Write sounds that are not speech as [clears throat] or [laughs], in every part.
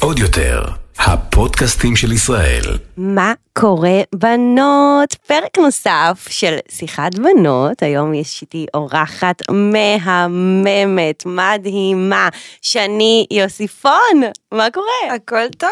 עוד יותר, הפודקאסטים של ישראל. מה קורה בנות? פרק נוסף של שיחת בנות, היום יש איתי אורחת מהממת, מדהימה, שני יוסיפון, מה קורה? הכל טוב,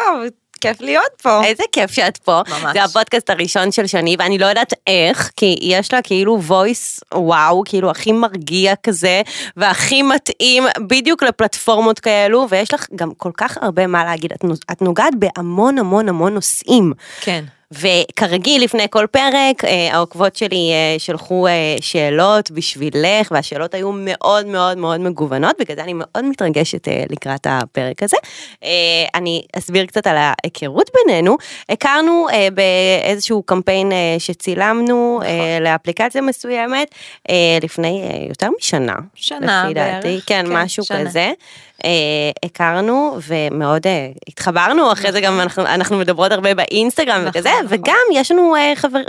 כיף להיות פה. איזה כיף שאת פה. ממש. זה הפודקאסט הראשון של שני, ואני לא יודעת איך, כי יש לה כאילו voice וואו, כאילו הכי מרגיע כזה, והכי מתאים בדיוק לפלטפורמות כאלו, ויש לך גם כל כך הרבה מה להגיד. את, נו- את נוגעת בהמון המון המון נושאים. כן. וכרגיל לפני כל פרק אה, העוקבות שלי אה, שלחו אה, שאלות בשבילך והשאלות היו מאוד מאוד מאוד מגוונות בגלל זה אני מאוד מתרגשת לקראת הפרק הזה. אני אסביר קצת על ההיכרות בינינו הכרנו באיזשהו קמפיין שצילמנו אה, לאפליקציה מסוימת לפני יותר משנה. שנה לפי דעתי, בערך, כן, כן, משהו שנה. כזה. אה, הכרנו ומאוד אה, התחברנו אחרי זה גם אנחנו, אנחנו מדברות הרבה באינסטגרם נכון, וכזה נכון. וגם יש לנו אה, חבר,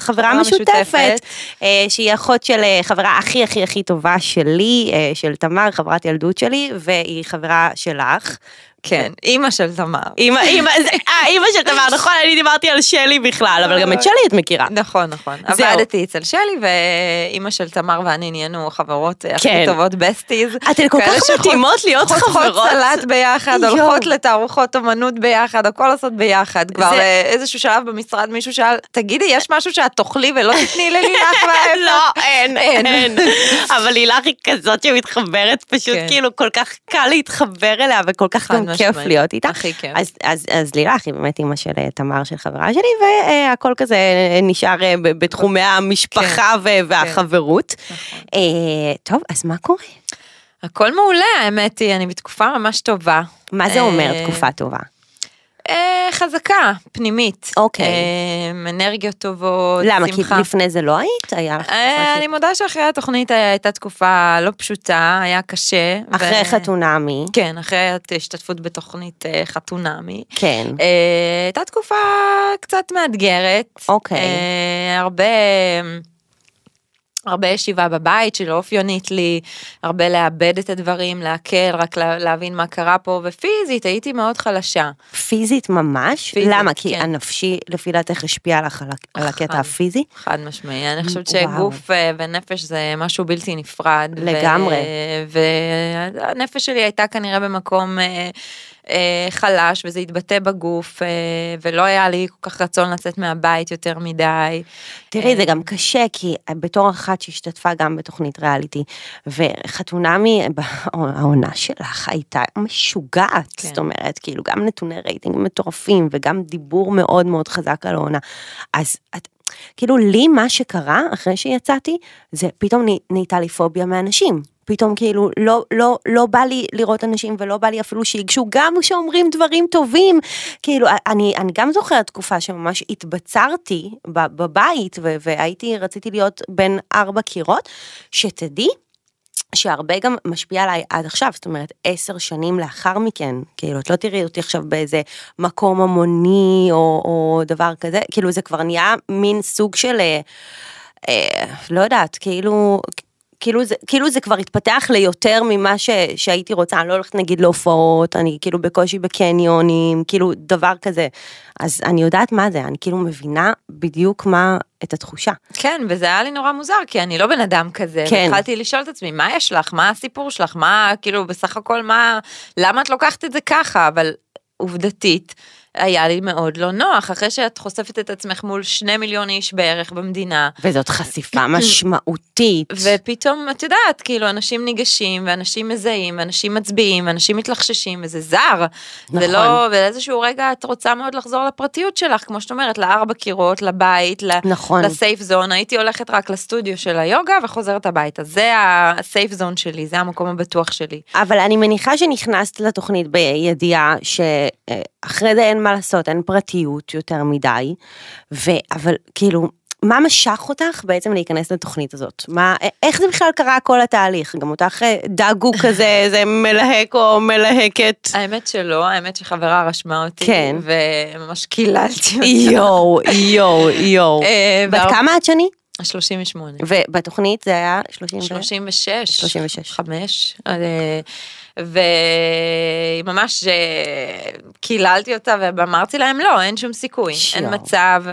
חברה משותפת משותפת. אה, שהיא אחות של אה, חברה הכי הכי הכי טובה שלי אה, של תמר חברת ילדות שלי והיא חברה שלך. כן, אימא של תמר. אימא אימא אה, אימא של תמר נכון אני דיברתי על שלי בכלל אבל גם את שלי את מכירה. נכון, נכון. עבדתי אצל שלי, ואימא של תמר ואני נהיינו חברות אה, כן. הכי טובות בסטיז. אתן כל כך מתאימות להיות חברות. סלט ביחד. הולכות לתערוכות אומנות ביחד, הכל עושות ביחד. כבר אה, איזשהו שלב במשרד מישהו שאל, תגידי, יש משהו שאת תאכלי ולא תתני ללילך וההפך?" [laughs] לא, אין, אין. [laughs] אבל לילך היא כזאת שמתחברת, פשוט כן. כאילו כל כך קל להתחבר אליה וכל כך גם כיף. להיות איתה. הכי כיף. אז, אז, אז לילך היא באמת אימא של אה, תמר של חברה שלי והכל כזה אה, נשאר אה, בתחומי המשפחה כן. והחברות. אה, טוב, אז מה קורה? הכל מעולה, האמת היא, אני בתקופה ממש טובה. מה זה אומר תקופה טובה? אה, חזקה, פנימית. אוקיי. אה, אנרגיות טובות, למה? כי שמחה. לפני זה לא היית? היה לך אה, אני מודה שאחרי התוכנית היה- הייתה תקופה לא פשוטה, היה קשה. אחרי ו- חתונמי. כן, אחרי השתתפות בתוכנית אה, חתונמי. כן. אה, הייתה תקופה קצת מאתגרת. אוקיי. אה, הרבה... הרבה ישיבה בבית שלא אופיינית לי, הרבה לאבד את הדברים, להקל, רק לה, להבין מה קרה פה, ופיזית הייתי מאוד חלשה. פיזית ממש? פיזית, למה? כי כן. הנפשי לפי דעתך השפיע לך על הקטע. הפיזי? חד משמעי, אני חושבת. שגוף אה, ונפש זה משהו בלתי נפרד. לגמרי. והנפש שלי הייתה כנראה במקום אה, חלש וזה התבטא בגוף אה, ולא היה לי כל כך רצון לצאת מהבית יותר מדי. תראי, זה אה, גם קשה, כי בתור אחת שהשתתפה גם בתוכנית ריאליטי, וחתונמי, [laughs] העונה שלך הייתה משוגעת, כן. זאת אומרת, כאילו, גם נתוני רייטינג מטורפים, וגם דיבור מאוד מאוד חזק על העונה. אז את... כאילו לי מה שקרה אחרי שיצאתי זה פתאום נה- נהייתה לי פוביה מאנשים. פתאום כאילו לא, לא, לא בא לי לראות אנשים ולא בא לי אפילו שיגשו גם שאומרים דברים טובים. כאילו אני, אני גם זוכרת תקופה שממש התבצרתי בבית ו- והייתי, רציתי להיות בין ארבע קירות, שתדעי שהרבה גם משפיע עליי עד עכשיו, זאת אומרת עשר שנים לאחר מכן, כאילו את לא תראי אותי עכשיו באיזה מקום המוני או, או דבר כזה, כאילו זה כבר נהיה מין סוג של, אה, אה, לא יודעת, כאילו... כאילו זה, כאילו זה כבר התפתח ליותר ממה ש, שהייתי רוצה, אני לא הולכת נגיד להופעות, אני כאילו בקושי בקניונים, כאילו דבר כזה. אז אני יודעת מה זה, אני כאילו מבינה בדיוק מה, את התחושה. כן, וזה היה לי נורא מוזר, כי אני לא בן אדם כזה. כן. התחלתי לשאול את עצמי, מה יש לך? מה הסיפור שלך? מה, כאילו, בסך הכל, מה, למה את לוקחת את זה ככה? אבל עובדתית, היה לי מאוד לא נוח, אחרי שאת חושפת את עצמך מול שני מיליון איש בערך במדינה, וזאת חשיפה משמעותית. ופתאום, את יודעת, כאילו, אנשים ניגשים, ואנשים מזהים, ואנשים מצביעים, ואנשים מתלחששים, וזה זר. נכון. זה לא, באיזשהו רגע את רוצה מאוד לחזור לפרטיות שלך, כמו שאת אומרת, לארבע קירות, לבית, נכון. לסייף זון, הייתי הולכת רק לסטודיו של היוגה וחוזרת הביתה, זה הסייף זון שלי, זה המקום הבטוח שלי. אבל אני מניחה שנכנסת לתוכנית בידיעה שאחרי זה אין מה לעשות, אין פרטיות יותר מדי, ו... אבל כאילו, מה משך אותך בעצם להיכנס לתוכנית הזאת? מה, איך זה בכלל קרה כל התהליך? גם אותך אה, דאגו כזה, [laughs] איזה מלהק או מלהקת? האמת שלא, האמת שחברה רשמה אותי, כן. וממש קיללתי אותה. יואו, [laughs] יואו, יואו. אה, בת כמה את שני? 38. ובתוכנית זה היה 30 ו... 36. 36. 5. וממש אה, קיללתי אותה ואמרתי להם לא, אין שום סיכוי, אין יואו. מצב.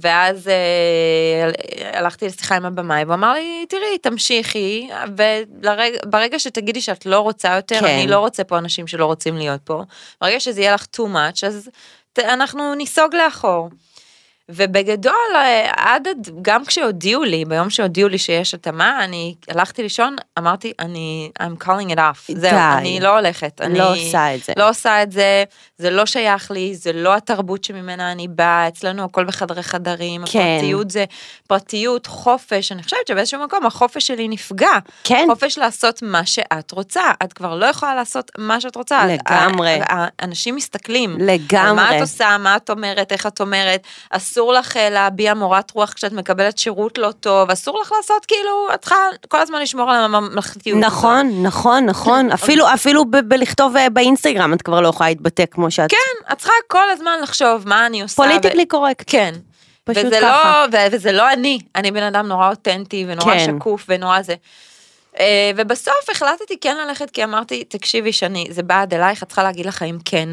ואז אה, הלכתי לשיחה עם הבמאי והוא אמר לי תראי תמשיכי וברגע שתגידי שאת לא רוצה יותר כן. אני לא רוצה פה אנשים שלא רוצים להיות פה ברגע שזה יהיה לך too much אז ת- אנחנו ניסוג לאחור. ובגדול אה, עד גם כשהודיעו לי ביום שהודיעו לי שיש התאמה אני הלכתי לישון אמרתי אני I'm calling it off זהו די. אני לא הולכת אני לא עושה את זה. לא עושה את זה זה לא שייך לי זה לא התרבות שממנה אני באה אצלנו הכל בחדרי חדרים כן. הפרטיות זה פרטיות חופש אני חושבת שבאיזשהו מקום החופש שלי נפגע כן. חופש לעשות מה שאת רוצה את כבר לא יכולה לעשות מה שאת רוצה לגמרי. ה- ה- אנשים מסתכלים לגמרי. מה את עושה, מה את אומרת, איך את אומרת, אסור לך אה, להביע מורת רוח כשאת מקבלת שירות לא טוב, אסור לך לעשות כאילו, את צריכה כל הזמן לשמור על הממלכתיות. הזאת. נכון, נכון, נכון, אפילו, אפילו ב- בלכתוב אה, באינסטגרם את כבר לא יכולה להתבטא כמו שאת. כן, את צריכה כל הזמן לחשוב מה אני עושה. פוליטיקלי קורקט. כן. פשוט וזה ככה. לא, ו- וזה לא אני, אני בן אדם נורא אותנטי ונורא כן. שקוף ונורא זה. אה, ובסוף החלטתי כן ללכת כי אמרתי תקשיבי שני זה בא עד אלייך את צריכה להגיד לחיים כן.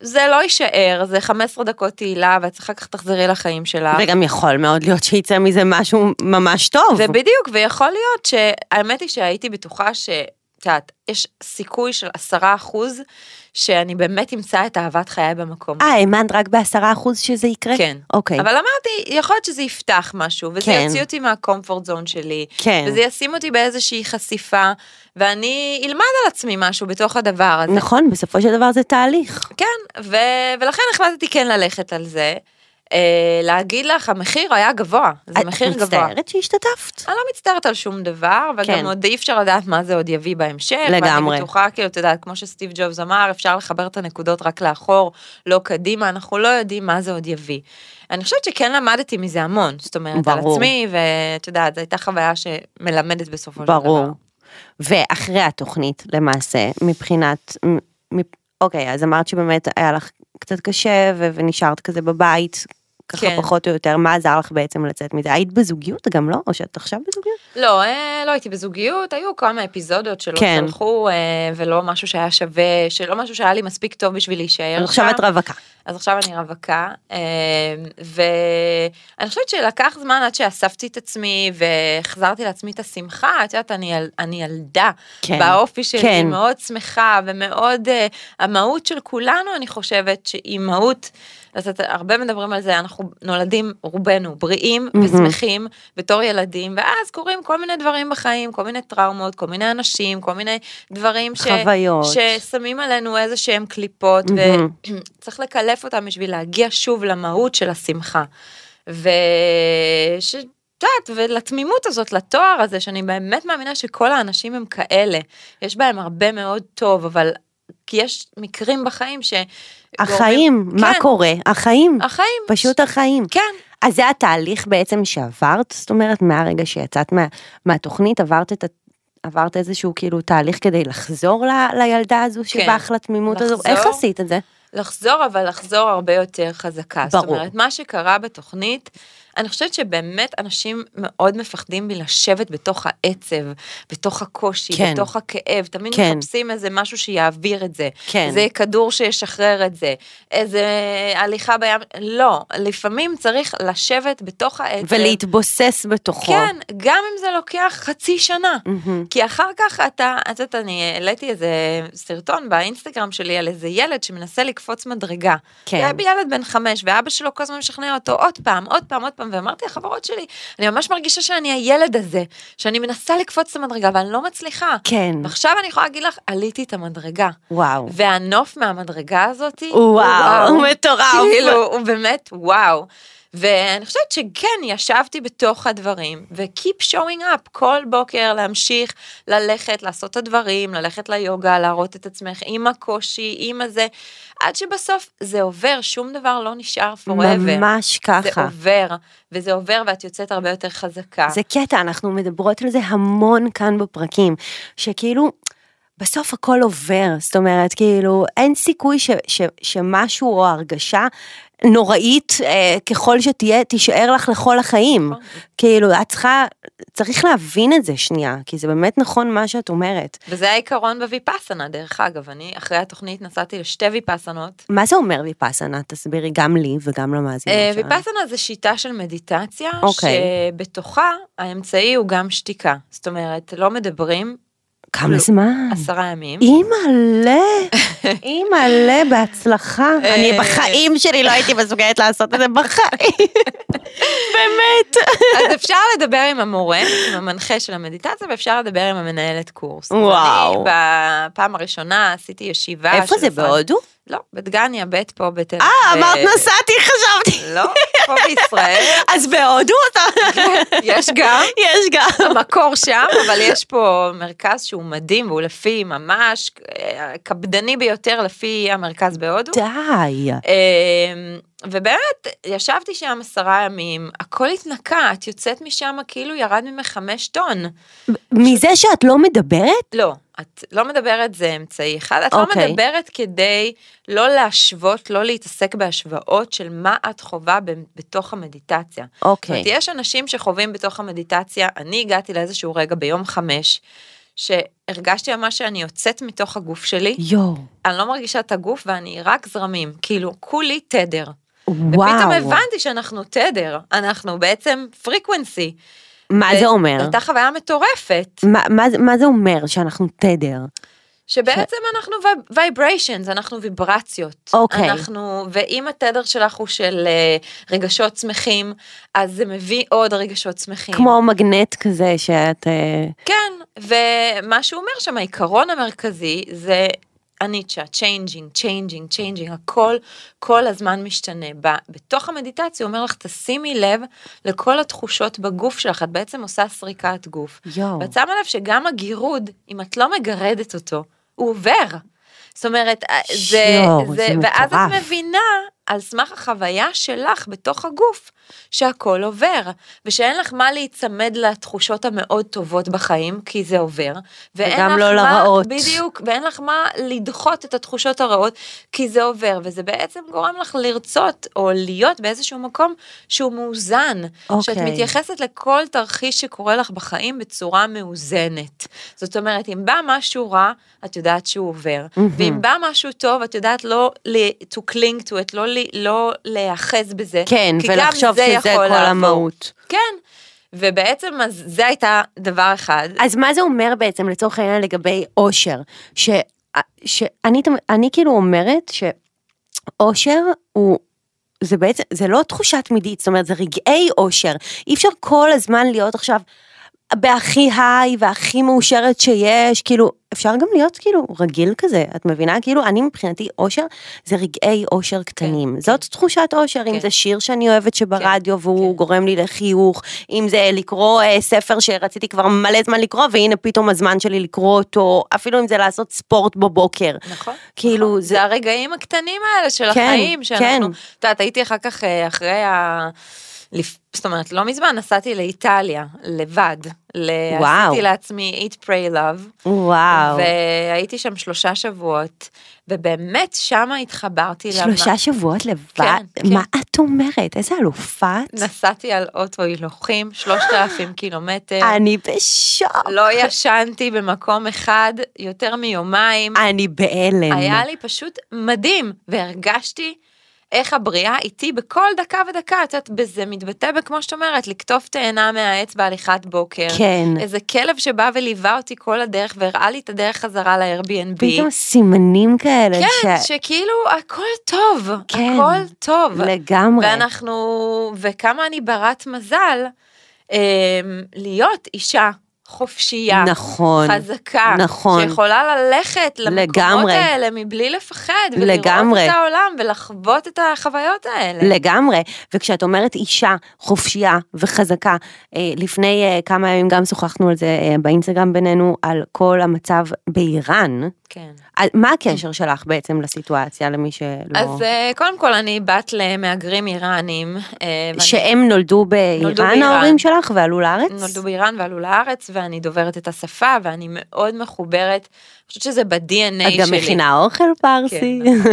זה לא יישאר זה 15 דקות תהילה ואת אחר כך תחזרי לחיים שלך. וגם יכול מאוד להיות שיצא מזה משהו ממש טוב. ובדיוק, ויכול להיות שהאמת היא שהייתי בטוחה ש... יודעת, יש סיכוי של עשרה אחוז שאני באמת אמצא את אהבת חיי במקום. אה, האמנת רק בעשרה אחוז שזה יקרה? כן. אוקיי. אבל אמרתי, יכול להיות שזה יפתח משהו, וזה כן. יוציא אותי מהקומפורט זון שלי, כן. וזה ישים אותי באיזושהי חשיפה, ואני אלמד על עצמי משהו בתוך הדבר הזה. נכון, בסופו של דבר זה תהליך. כן, ו... ולכן החלטתי כן ללכת על זה. אה, להגיד לך, המחיר היה גבוה, זה מחיר את גבוה. מצטערת שהשתתפת? אני לא מצטערת על שום דבר, וגם כן. עוד אי אפשר לדעת מה זה עוד יביא בהמשך. לגמרי. ואני בטוחה, כאילו, אתה יודע, כמו שסטיב ג'ובס אמר, אפשר לחבר את הנקודות רק לאחור, לא קדימה, אנחנו לא יודעים מה זה עוד יביא. אני חושבת שכן למדתי מזה המון, זאת אומרת, על ברור. עצמי, ואת יודעת, זו הייתה חוויה שמלמדת בסופו של דבר. ברור. ואחרי התוכנית, למעשה, מבחינת... מ- אוקיי, אז אמרת שבאמת היה לך קצת קשה ו- ונשארת כזה בבית, ככה כן. פחות או יותר, מה עזר לך בעצם לצאת מזה? היית בזוגיות גם לא? או שאת עכשיו בזוגיות? לא, אה, לא הייתי בזוגיות, היו כמה אפיזודות שלא כן. צלחו, אה, ולא משהו שהיה שווה, שלא משהו שהיה לי מספיק טוב בשביל להישאר עכשיו. את רווקה. אז עכשיו אני רווקה, אה, ואני חושבת שלקח זמן עד שאספתי את עצמי והחזרתי לעצמי את השמחה, את יודעת, אני, יל- אני ילדה, כן, באופי שלי, כן. מאוד שמחה ומאוד, אה, המהות של כולנו, אני חושבת שהיא מהות, אז את, הרבה מדברים על זה, אנחנו נולדים רובנו בריאים מהמם. ושמחים בתור ילדים, ואז קורים כל מיני דברים בחיים, כל מיני טראומות, כל מיני אנשים, כל מיני דברים ש... חוויות. ששמים עלינו איזה שהם קליפות, מהמם. וצריך [clears throat] לקלף אותם בשביל להגיע שוב למהות של השמחה. וש... יודעת, ולתמימות הזאת, לתואר הזה, שאני באמת מאמינה שכל האנשים הם כאלה. יש בהם הרבה מאוד טוב, אבל כי יש מקרים בחיים ש... החיים, מה כן. קורה? החיים. החיים. פשוט החיים. כן. אז זה התהליך בעצם שעברת, זאת אומרת, מהרגע שיצאת מה, מהתוכנית, עברת את ה... עברת איזשהו כאילו תהליך כדי לחזור ל, לילדה הזו שבאה לך לתמימות הזו. איך עשית את זה? לחזור, אבל לחזור הרבה יותר חזקה. זאת ברור. אומרת, מה שקרה בתוכנית, אני חושבת שבאמת אנשים מאוד מפחדים מלשבת בתוך העצב, בתוך הקושי, כן. בתוך הכאב, תמיד כן. מחפשים איזה משהו שיעביר את זה. כן. איזה כדור שישחרר את זה, איזה הליכה בים, לא, לפעמים צריך לשבת בתוך העצב. ולהתבוסס בתוכו. כן, גם אם זה לוקח חצי שנה. מהמם. כי אחר כך אתה, את יודעת, אני העליתי איזה סרטון באינסטגרם שלי על איזה ילד שמנסה לקפוץ מדרגה. כן. זה היה ילד בן חמש, ואבא שלו כל הזמן משכנע אותו עוד פעם, עוד פעם, עוד פעם, ואמרתי לחברות שלי, אני ממש מרגישה שאני הילד הזה, שאני מנסה לקפוץ את המדרגה ואני לא מצליחה. כן. ועכשיו אני יכולה להגיד לך, עליתי את המדרגה. וואו. והנוף מהמדרגה הזאתי, וואו, הוא מטורף. כאילו, הוא באמת וואו. ואני חושבת שכן, ישבתי בתוך הדברים, ו-keep showing up, כל בוקר להמשיך ללכת, לעשות את הדברים, ללכת ליוגה, להראות את עצמך עם הקושי, עם הזה, עד שבסוף זה עובר, שום דבר לא נשאר forever. ממש זה ככה. עובר, וזה עובר ואת יוצאת הרבה יותר חזקה. זה קטע, אנחנו מדברות על זה המון כאן בפרקים, שכאילו, בסוף הכל עובר, זאת אומרת, כאילו, אין סיכוי ש, ש, שמשהו או הרגשה נוראית אה, ככל שתהיה, תישאר לך לכל החיים. נכון. כאילו, את צריכה, צריך להבין את זה שנייה, כי זה באמת נכון מה שאת אומרת. וזה העיקרון בוויפאסנה, דרך אגב, אני אחרי התוכנית נסעתי לשתי ויפאסנות. מה זה אומר ויפאסנה? תסבירי גם לי וגם למאזינות אה, שלנו. ויפאסנה זה שיטה של מדיטציה, אוקיי. שבתוכה האמצעי הוא גם שתיקה. זאת אומרת, לא מדברים כמה זמן? עשרה ימים. אימא'לה, [laughs] אימא'לה, בהצלחה. אני אה, בחיים שלי לא הייתי מסוגלת לעשות את זה בחיים. באמת. אז אפשר לדבר עם המורה, עם המנחה של המדיטציה, ואפשר לדבר עם המנהלת קורס. וואו. אני בפעם הראשונה עשיתי ישיבה. איפה זה, בהודו? לא, בדגניה ב' פה בתל אה, ו- אמרת נסעתי, חשבתי. לא, פה בישראל. אז בהודו אתה... יש גם. יש גם. המקור שם, אבל יש פה מרכז שהוא מדהים, והוא לפי ממש אה, קפדני ביותר לפי המרכז בהודו. די. אמ, ובאמת, ישבתי שם עשרה ימים, הכל התנקה, את יוצאת משם כאילו ירד ממך חמש טון. מזה שאת לא מדברת? לא, את לא מדברת זה אמצעי אחד, את לא אוקיי. מדברת כדי לא להשוות, לא להתעסק בהשוואות של מה את חווה ב- בתוך המדיטציה. זאת אוקיי. אומרת, יש אנשים שחווים בתוך המדיטציה, אני הגעתי לאיזשהו רגע ביום חמש, שהרגשתי ממש שאני יוצאת מתוך הגוף שלי, יואו. אני לא מרגישה את הגוף ואני רק זרמים, כאילו כולי תדר. וואו. ופתאום הבנתי שאנחנו תדר, אנחנו בעצם frequency. מה זה אומר? הייתה חוויה מטורפת, מה- מה מה זה אומר שאנחנו תדר? שבעצם אנחנו vibrations, אנחנו ויברציות. אוקיי. אנחנו, ואם התדר שלך הוא של אה, רגשות שמחים, אז זה מביא עוד רגשות שמחים. כמו מגנט כזה שאת... אה, כן, ומה שהוא אומר שם, העיקרון המרכזי זה האניצ'ה, changing, changing, changing, הכל כל הזמן משתנה. ב- בתוך המדיטציה הוא אומר לך, תשימי לב לכל התחושות בגוף שלך, את בעצם עושה סריקת גוף. יואו. ואת שמה לב שגם הגירוד, אם את לא מגרדת אותו, הוא עובר. זאת אומרת, אה, זה, יואו, זה ואז מטורף. את מבינה על סמך החוויה שלך בתוך הגוף, שהכל עובר, ושאין לך מה להיצמד לתחושות המאוד טובות בחיים, כי זה עובר, וגם לא מה, לרעות. בדיוק, ואין לך מה לדחות את התחושות הרעות, כי זה עובר, וזה בעצם גורם לך לרצות, או להיות באיזשהו מקום שהוא מאוזן, שאת אוקיי. מתייחסת לכל תרחיש שקורה לך בחיים בצורה מאוזנת. זאת אומרת, אם בא משהו רע, את יודעת שהוא עובר, ואם בא משהו טוב, את יודעת לא to cling to it, לא, לא להיאחז בזה, כן, ולחשוב זה שזה כל לעבור. המהות. כן, ובעצם אז זה הייתה דבר אחד. אז מה זה אומר בעצם לצורך העניין לגבי אושר? ש, שאני תמ- אני כאילו אומרת שאושר הוא, זה בעצם, זה לא תחושה תמידית, זאת אומרת זה רגעי אושר. אי אפשר כל הזמן להיות עכשיו בהכי היי והכי מאושרת שיש, כאילו, אפשר גם להיות כאילו רגיל כזה, את מבינה? כאילו, אני מבחינתי אושר זה רגעי אושר קטנים. כן. זאת תחושת אושר, אם כן. זה שיר שאני אוהבת שברדיו והוא כן. גורם לי לחיוך, אם זה לקרוא אה, ספר שרציתי כבר מלא זמן לקרוא, והנה פתאום הזמן שלי לקרוא אותו, אפילו אם זה לעשות ספורט בבוקר. נכון. כאילו, נכון. זה- זה הרגעים הקטנים האלה של כן, החיים, שאנחנו, כן. את יודעת, הייתי אחר כך, אה, אחרי ה... זאת אומרת, לא מזמן נסעתי לאיטליה, לבד. וואו. עשיתי לעצמי eat, pray, love. וואו. והייתי שם שלושה שבועות, ובאמת שמה התחברתי שלושה שבועות לבד? כן, כן. מה את אומרת? איזה אלופה את? נסעתי על אוטו הילוכים, 3,000 קילומטר. אני בשוק. לא ישנתי במקום אחד יותר מיומיים. אני בהלם. היה לי פשוט מדהים, והרגשתי איך הבריאה איתי בכל דקה ודקה, את יודעת, זה מתבטא בכמו שאת אומרת, לקטוף תאנה מהעץ בהליכת בוקר. כן. איזה כלב שבא וליווה אותי כל הדרך והראה לי את הדרך חזרה ל-Airbnb. פתאום סימנים כאלה. כן, ש- שכאילו הכל טוב, כן. הכל טוב. לגמרי. ואנחנו, וכמה אני ברת מזל, אמ, להיות אישה חופשייה, נכון. חזקה, נכון. שיכולה ללכת למקומות לגמרי. האלה מבלי לפחד, לגמרי. ולראות את העולם ולחוות את החוויות האלה. לגמרי, וכשאת אומרת אישה חופשייה וחזקה, אה, לפני אה, כמה ימים גם שוחחנו על זה אה, באינסטגרם בינינו, על כל המצב באיראן. כן. מה הקשר שלך בעצם לסיטואציה למי שלא... אז אה, קודם כל אני בת למהגרים איראנים. אה, ואני- שהם נולדו באיראן. ההורים שלך ועלו לארץ? נולדו באיראן ועלו לארץ, ואני דוברת את השפה ואני מאוד מחוברת, חושבת שזה ב-DNA שלי. את גם מכינה אוכל פרסי. נכון.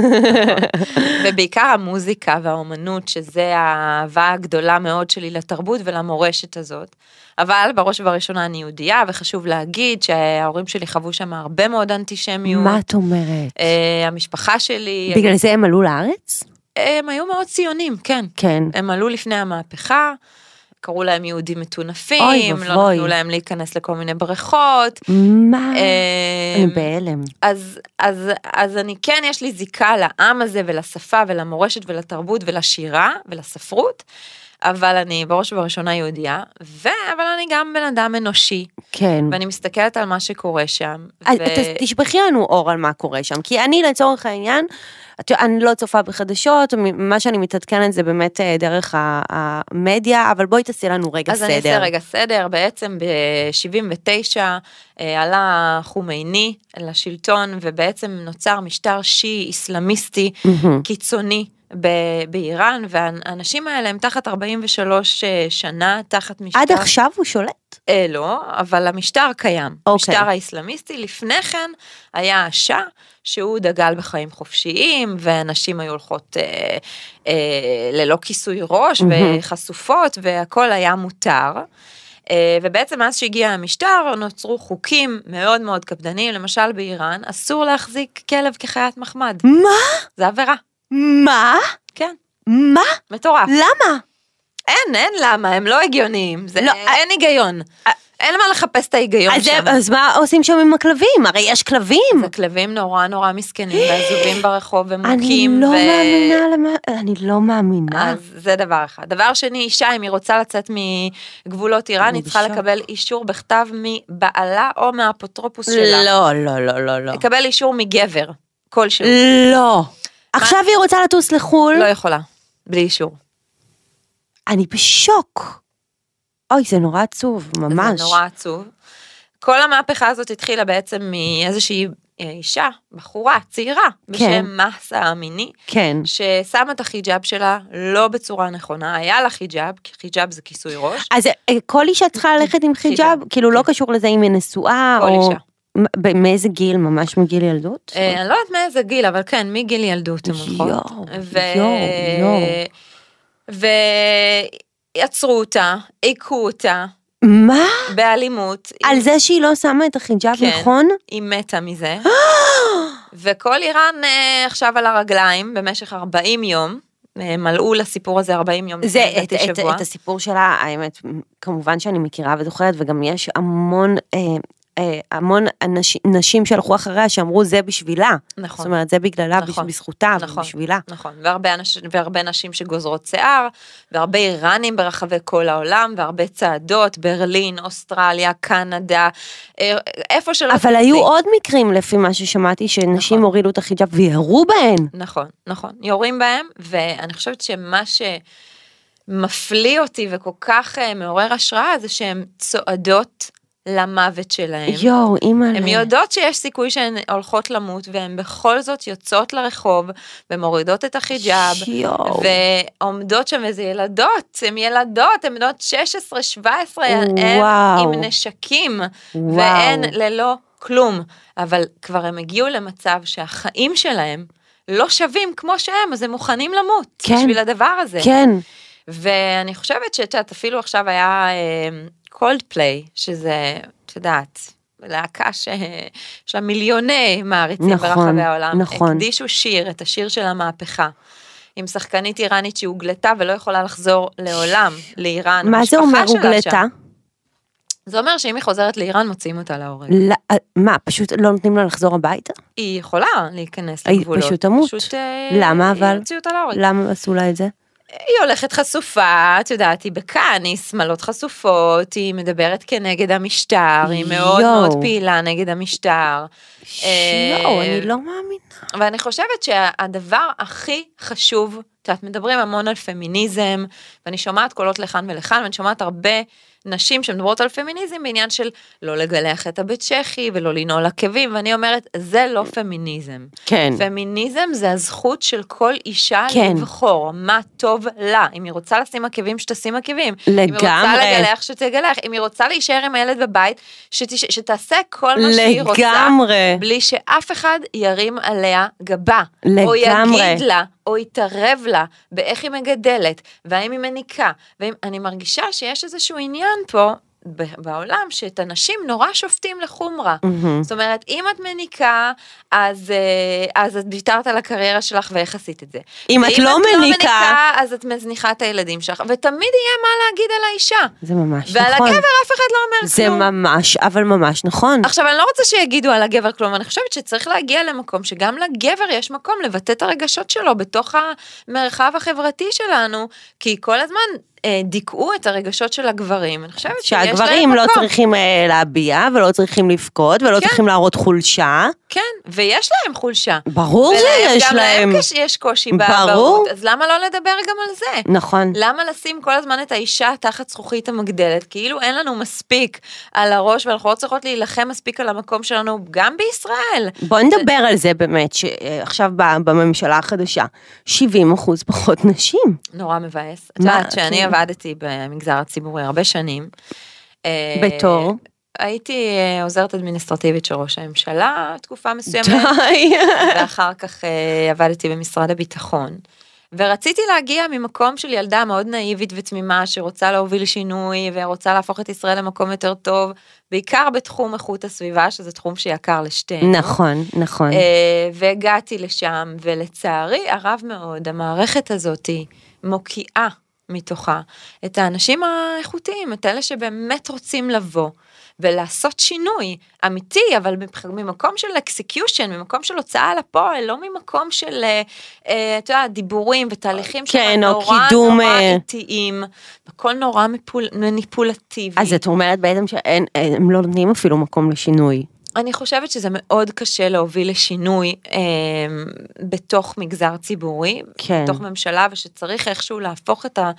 ובעיקר המוזיקה והאומנות, שזה האהבה הגדולה מאוד שלי לתרבות ולמורשת הזאת. אבל בראש ובראשונה אני יהודייה, וחשוב להגיד שההורים שלי חוו שם הרבה מאוד אנטישמיות. מה את אומרת? אה, המשפחה שלי, בגלל זה הם עלו לארץ? הם היו מאוד ציונים, כן. כן. הם עלו לפני המהפכה, קראו להם יהודים מטונפים, לא. נתנו להם להיכנס לכל מיני בריכות. מה? אה, אני בהלם. אז, אז, אז אני כן, יש לי זיקה לעם הזה ולשפה ולמורשת ולתרבות ולשירה ולספרות, אבל אני בראש ובראשונה יהודייה, ו... אבל אני גם בן אדם אנושי, כן. ואני מסתכלת על מה שקורה שם. אז ו- ת- תשפכי לנו אור על מה קורה שם, כי אני לצורך העניין, את אני לא צופה בחדשות, מה שאני מתעדכנת זה באמת אה, דרך המדיה, אבל בואי תעשי לנו רגע אז סדר. אני אעשה רגע סדר, בעצם ב-79 עלה חומייני לשלטון ובעצם נוצר משטר שיעי איסלאמיסטי מהמם. קיצוני ב- באיראן והאנשים האלה הם תחת 43 שנה, תחת משטר... עד עכשיו הוא שולט? אה, לא, אבל המשטר קיים. אוקיי. המשטר האיסלאמיסטי, לפני כן היה השאה, שהוא דגל בחיים חופשיים, ונשים היו הולכות אה, אה, ללא כיסוי ראש מהמם. וחשופות, והכל היה מותר. אה, ובעצם מאז שהגיע המשטר נוצרו חוקים מאוד מאוד קפדניים, למשל באיראן אסור להחזיק כלב כחיית מחמד, מה? זה עבירה, מה? כן, מה? מטורף. למה? אין, אין למה, הם לא הגיוניים, זה, לא, אין היגיון. אין מה לחפש את ההיגיון אז, שם. אז מה עושים שם עם הכלבים? הרי יש כלבים. זה כלבים נורא נורא מסכנים ועזובים ברחוב אני ומוכים. לא ו- מאמינה למה, אני לא מאמינה. אז זה דבר אחד. דבר שני, אישה, אם היא רוצה לצאת מגבולות איראן, אני היא צריכה בשוק. לקבל אישור בכתב מבעלה או מהאפוטרופוס שלה. לא, לא, לא, לא, לא. לקבל אישור מגבר, כלשהו. לא. עכשיו היא רוצה לטוס לחו"ל? לא יכולה, בלי אישור. אני בשוק. אוי, זה נורא עצוב, ממש. זה נורא עצוב. כל המהפכה הזאת התחילה בעצם מאיזושהי אה, אישה, בחורה, צעירה, בשם מסה המיני, כן. ששמה את החיג'אב שלה לא בצורה נכונה, היה לה חיג'אב, כי חיג'אב זה כיסוי ראש. אז אה, כל אישה צריכה ללכת עם חיג'אב? כאילו לא קשור לזה אם היא נשואה, כל או... אישה. מאיזה גיל? ממש מגיל ילדות? אה, אני לא יודעת מאיזה גיל, אבל כן, מגיל ילדות הן הולכות. יואו, ו- יואו, ויצרו אותה, הכו אותה מה? באלימות. על זה שהיא לא שמה את החיג'אב כן. נכון? היא מתה מזה. [gasps] וכל איראן אה, עכשיו על הרגליים במשך 40 יום. אה, מלאו לסיפור הזה 40 יום, זה, את, את. את הסיפור שלה, האמת, כמובן שאני מכירה וזוכרת, וגם יש המון, אה, אה, המון אנשים, נשים שהלכו אחריה שאמרו זה בשבילה. נכון. זאת אומרת, זה בגללה, נכון, בזכותה, נכון, בשבילה. נכון, והרבה, אנש, והרבה נשים שגוזרות שיער, והרבה איראנים ברחבי כל העולם, והרבה צעדות, ברלין, אוסטרליה, קנדה, אה, איפה שלא אבל. היו עוד מקרים, לפי מה ששמעתי, שנשים נכון. הורידו את החיג'אב וירו בהן. נכון, נכון, יורים בהם, ואני חושבת שמה שמפליא אותי וכל כך אה, מעורר השראה זה שהן צועדות למוות שלהם. יואו, אימא'לה. הן יודעות שיש סיכוי שהן הולכות למות, והן בכל זאת יוצאות לרחוב ומורידות את החיג'אב. יואו. ועומדות שם איזה ילדות, הן ילדות, הן בנות 16, 17, הן. עם נשקים, וואו. והן ללא כלום. אבל כבר הם הגיעו למצב שהחיים שלהם לא שווים כמו שהם, אז הם מוכנים למות כן. בשביל הדבר הזה. כן. ואני חושבת שאת יודעת, אפילו עכשיו היה קולד פליי, שזה, את יודעת, להקה שיש לה מיליוני מעריצים נכון, ברחבי העולם. נכון. הקדישו שיר, את השיר של המהפכה. עם שחקנית איראנית שהוגלתה ולא יכולה לחזור לעולם לאיראן. מה זה אומר הוגלתה? זה אומר שאם היא חוזרת לאיראן מוציאים אותה להורג. לא, מה, פשוט לא נותנים לה לחזור הביתה? היא יכולה להיכנס היא לגבולות. פשוט תמות. פשוט, אה, למה אבל? יוציאו אותה להורג. למה עשו לה את זה? היא הולכת חשופה, את יודעת, היא בכאן, היא שמלות חשופות, היא מדברת כנגד המשטר, היא מאוד. מאוד פעילה נגד המשטר. יואו, אני לא מאמינה. ואני חושבת שהדבר הכי חשוב, את יודעת, מדברים המון על פמיניזם, ואני שומעת קולות לכאן ולכאן, ואני שומעת הרבה נשים שמדברות על פמיניזם בעניין של לא לגלח את הבית צ'כי ולא לנעול עקבים, ואני אומרת, זה לא פמיניזם. כן. פמיניזם זה הזכות של כל אישה כן. לבחור מה טוב לה. אם היא רוצה לשים עקבים, שתשים עקבים. אם היא רוצה לגמרי. לגלח, שתגלח. אם היא רוצה להישאר עם הילד בבית, שתש... שתעשה כל מה שהיא רוצה. לגמרי. בלי שאף אחד ירים עליה גבה. או לגמרי. יגיד לה, או יתערב לה באיך היא מגדלת, והאם היא מניקה. ואני מרגישה שיש איזשהו עניין פה. בעולם שאת הנשים נורא שופטים לחומרה. מהמם. זאת אומרת, אם את מניקה, אז, אה, אז את ויתרת על הקריירה שלך ואיך עשית את זה. אם את ואם לא את לא מניקה- מניקה, אז את מזניחה את הילדים שלך, ותמיד יהיה מה להגיד על האישה. זה ממש ועל נכון. הגבר אף אחד לא אומר זה כלום. ממש, אבל ממש נכון. עכשיו אני לא רוצה שיגידו על הגבר כלום, אני חושבת שצריך להגיע למקום שגם לגבר יש מקום לבטא את הרגשות שלו בתוך המרחב החברתי שלנו, כי כל הזמן דיכאו את הרגשות של הגברים, אני חושבת שיש להם מקום. שהגברים לא צריכים אה, להביע ולא צריכים לבכות ולא כן. צריכים להראות חולשה. כן, ויש להם חולשה. ברור שיש גם להם. להם קש- יש קושי. באבהות, אז למה לא לדבר גם על זה? נכון. למה לשים כל הזמן את האישה תחת זכוכית המגדלת? כאילו אין לנו מספיק על הראש ואנחנו לא צריכות להילחם מספיק על המקום שלנו גם בישראל. בוא נדבר על זה באמת, שעכשיו ב- בממשלה החדשה, 70 אחוז פחות נשים. נורא מבאס. את יודעת שאני כאילו? עבדתי במגזר הציבורי הרבה שנים. אה, בתור? הייתי אה, עוזרת אדמיניסטרטיבית של ראש הממשלה תקופה מסוימת, די. ואחר כך אה, עבדתי במשרד הביטחון. ורציתי להגיע ממקום של ילדה מאוד נאיבית ותמימה שרוצה להוביל שינוי ורוצה להפוך את ישראל למקום יותר טוב, בעיקר בתחום איכות הסביבה שזה תחום שיקר לשתינו. נכון, נכון. והגעתי לשם ולצערי הרב מאוד המערכת הזאתי מוקיעה מתוכה את האנשים האיכותיים, את אלה שבאמת רוצים לבוא. ולעשות שינוי אמיתי, אבל ממקום של execution, ממקום של הוצאה לפועל, לא ממקום של, אה, אה, אתה יודע, דיבורים ותהליכים כן, שהם נורא קידום, נורא אה, איטיים, הכל נורא מפול, מניפולטיבי. אז את אומרת בעצם שהם לא נותנים אפילו מקום לשינוי. אני חושבת שזה מאוד קשה להוביל לשינוי אה, בתוך מגזר ציבורי, כן. בתוך ממשלה, ושצריך איכשהו להפוך את ה...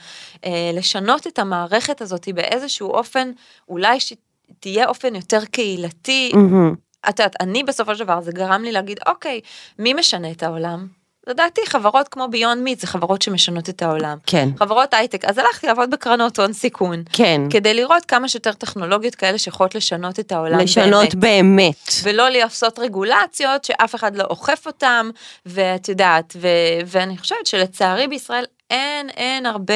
אה, לשנות את המערכת הזאת באיזשהו אופן, אולי שתהיה אופן יותר קהילתי. מהמם. את יודעת, אני בסופו של דבר, זה גרם לי להגיד, אוקיי, מי משנה את העולם? לדעתי חברות כמו ביונד מיט זה חברות שמשנות את העולם. כן. חברות הייטק, אז הלכתי לעבוד בקרנות הון סיכון. כן. כדי לראות כמה שיותר טכנולוגיות כאלה שיכולות לשנות את העולם לשנות באמת. באמת. ולא לעשות רגולציות שאף אחד לא אוכף אותם, ואת יודעת, ו- ואני חושבת שלצערי בישראל אין, אין הרבה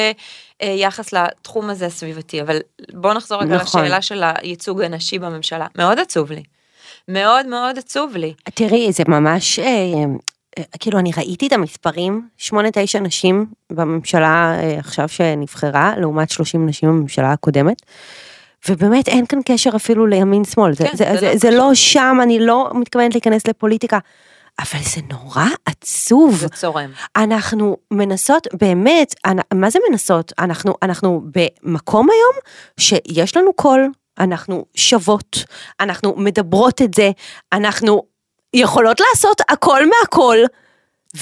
אה, יחס לתחום הזה הסביבתי, אבל בוא נחזור רגע נכון. לשאלה של הייצוג הנשי בממשלה, מאוד עצוב לי. מאוד מאוד עצוב לי. תראי, זה ממש, אה, כאילו אני ראיתי את המספרים, 8-9 נשים בממשלה אה, עכשיו שנבחרה, לעומת 30 נשים בממשלה הקודמת. ובאמת אין כאן קשר אפילו לימין שמאל, זה, כן, זה, זה זה, לא זה קשור. לא שם, אני לא מתכוונת להיכנס לפוליטיקה, אבל זה נורא עצוב. זה צורם. אנחנו מנסות, באמת, מה זה מנסות? אנחנו, אנחנו במקום היום שיש לנו קול, אנחנו שוות, אנחנו מדברות את זה, אנחנו יכולות לעשות הכל מהכל,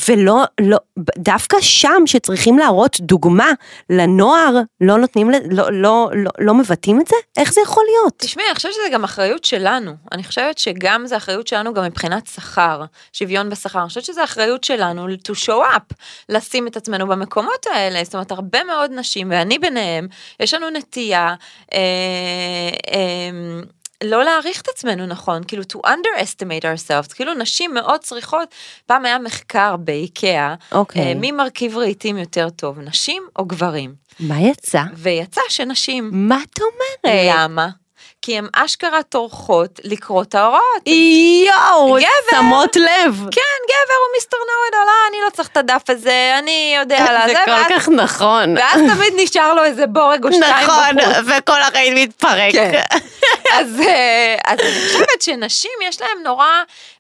ולא, לא, דווקא שם שצריכים להראות דוגמה לנוער, לא נותנים, לא, לא, לא, לא מבטאים את זה? איך זה יכול להיות? תשמעי, אני חושבת שזה גם אחריות שלנו. אני חושבת שגם זה אחריות שלנו גם מבחינת שכר, שוויון בשכר. אני חושבת שזה אחריות שלנו to show up, לשים את עצמנו במקומות האלה. זאת אומרת, הרבה מאוד נשים, ואני ביניהם, יש לנו נטייה אה, אה, לא להעריך את עצמנו נכון, כאילו to underestimate ourselves, כאילו נשים מאוד צריכות, פעם היה מחקר באיקאה, אוקיי. אה, מי מרכיב רהיטים יותר טוב, נשים או גברים? מה יצא? ויצא שנשים. מה את אומרת? למה? כי הן אשכרה טורחות לקרוא את ההוראות. יואו, גבר. שמות לב. כן, גבר הוא מיסטר נורד, לא, אני לא צריך את הדף הזה, אני יודע על זה זה, כל כך נכון. ואז תמיד נשאר לו איזה בורג או שתיים נכון, בחוץ. וכל החיים מתפרק. כן. אז, אה, אז אני חושבת שנשים יש להם נורא,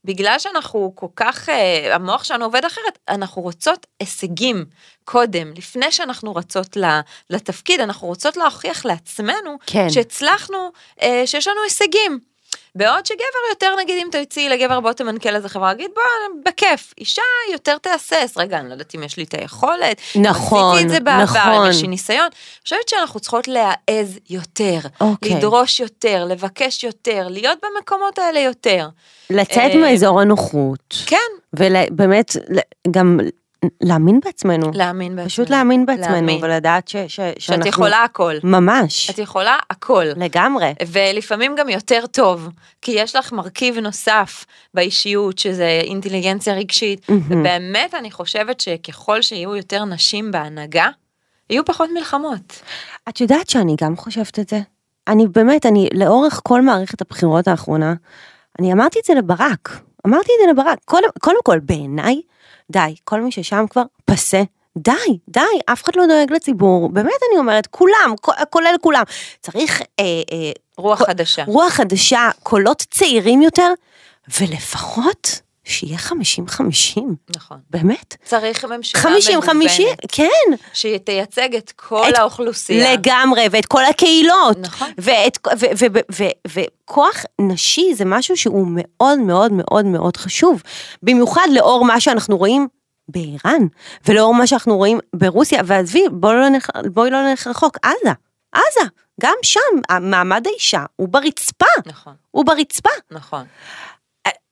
בגלל שאנחנו כל כך, אה, המוח שלנו עובד אחרת, אנחנו רוצות הישגים קודם, לפני שאנחנו רצות לתפקיד, אנחנו רוצות להוכיח לעצמנו כן. שהצלחנו, אה, שיש לנו הישגים. בעוד שגבר יותר נגיד אם תציעי לגבר בוא תמנכ"ל איזה חברה, להגיד בוא בכיף, אישה יותר תהסס, רגע אני לא יודעת אם יש לי את היכולת, נכון, עשיתי את זה בעבר, נכון. יש לי ניסיון, אני חושבת שאנחנו צריכות להעז יותר, אוקיי. לדרוש יותר, לבקש יותר, להיות במקומות האלה יותר. לצאת אה, מאזור הנוחות. כן, ובאמת גם להאמין בעצמנו. להאמין בעצמנו. פשוט להאמין בעצמנו להאמין. ולדעת ש, ש, שאת שאנחנו... יכולה הכל. ממש. את יכולה הכל. לגמרי. ולפעמים גם יותר טוב, כי יש לך מרכיב נוסף באישיות, שזה אינטליגנציה רגשית, ובאמת אני חושבת שככל שיהיו יותר נשים בהנהגה, יהיו פחות מלחמות. את יודעת שאני גם חושבת את זה? אני באמת, אני לאורך כל מערכת הבחירות האחרונה, אני אמרתי את זה לברק. אמרתי את זה לברק. קודם, קודם כל, בעיניי, די, כל מי ששם כבר פסה. די, די, אף אחד לא דואג לציבור, באמת אני אומרת, כולם, כולל כולם. צריך אה, אה, רוח חדשה. רוח חדשה, קולות צעירים יותר, ולפחות שיהיה 50-50, נכון. באמת. צריך ממשלה 50-50, מגוונת, כן. שתייצג את כל את- האוכלוסייה. לגמרי, ואת כל הקהילות. נכון. ואת, ו, ו, ו, ו, וכוח נשי זה משהו שהוא מאוד מאוד מאוד מאוד חשוב. במיוחד לאור מה שאנחנו רואים באיראן, ולאור מה שאנחנו רואים ברוסיה, ועזבי, בואי לא נלך, בואי לא רחוק, עזה, עזה, גם שם, מעמד האישה הוא ברצפה, נכון, הוא ברצפה. נכון.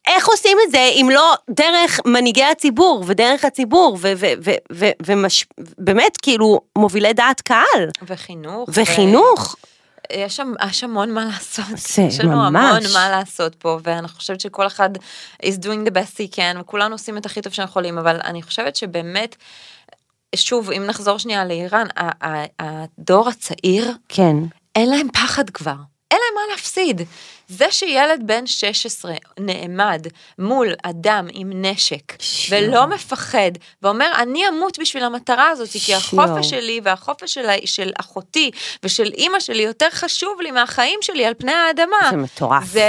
איך עושים את זה אם לא דרך מנהיגי הציבור ודרך הציבור ובאמת כאילו מובילי דעת קהל וחינוך. וחינוך. יש שם, יש המון מה לעשות. זה יש לנו ממש. המון מה לעשות פה, ואני חושבת שכל אחד is doing the best he can, וכולנו עושים את הכי טוב שאנחנו יכולים, אבל אני חושבת שבאמת, שוב, אם נחזור שנייה לאיראן, הדור הצעיר, כן. אין להם פחד כבר. אין להם מה להפסיד. זה שילד בן 16 נעמד מול אדם עם נשק שיו. ולא מפחד ואומר אני אמות בשביל המטרה הזאת כי שיו. החופש שלי והחופש של, של אחותי ושל אימא שלי יותר חשוב לי מהחיים שלי על פני האדמה. זה מטורף. זה,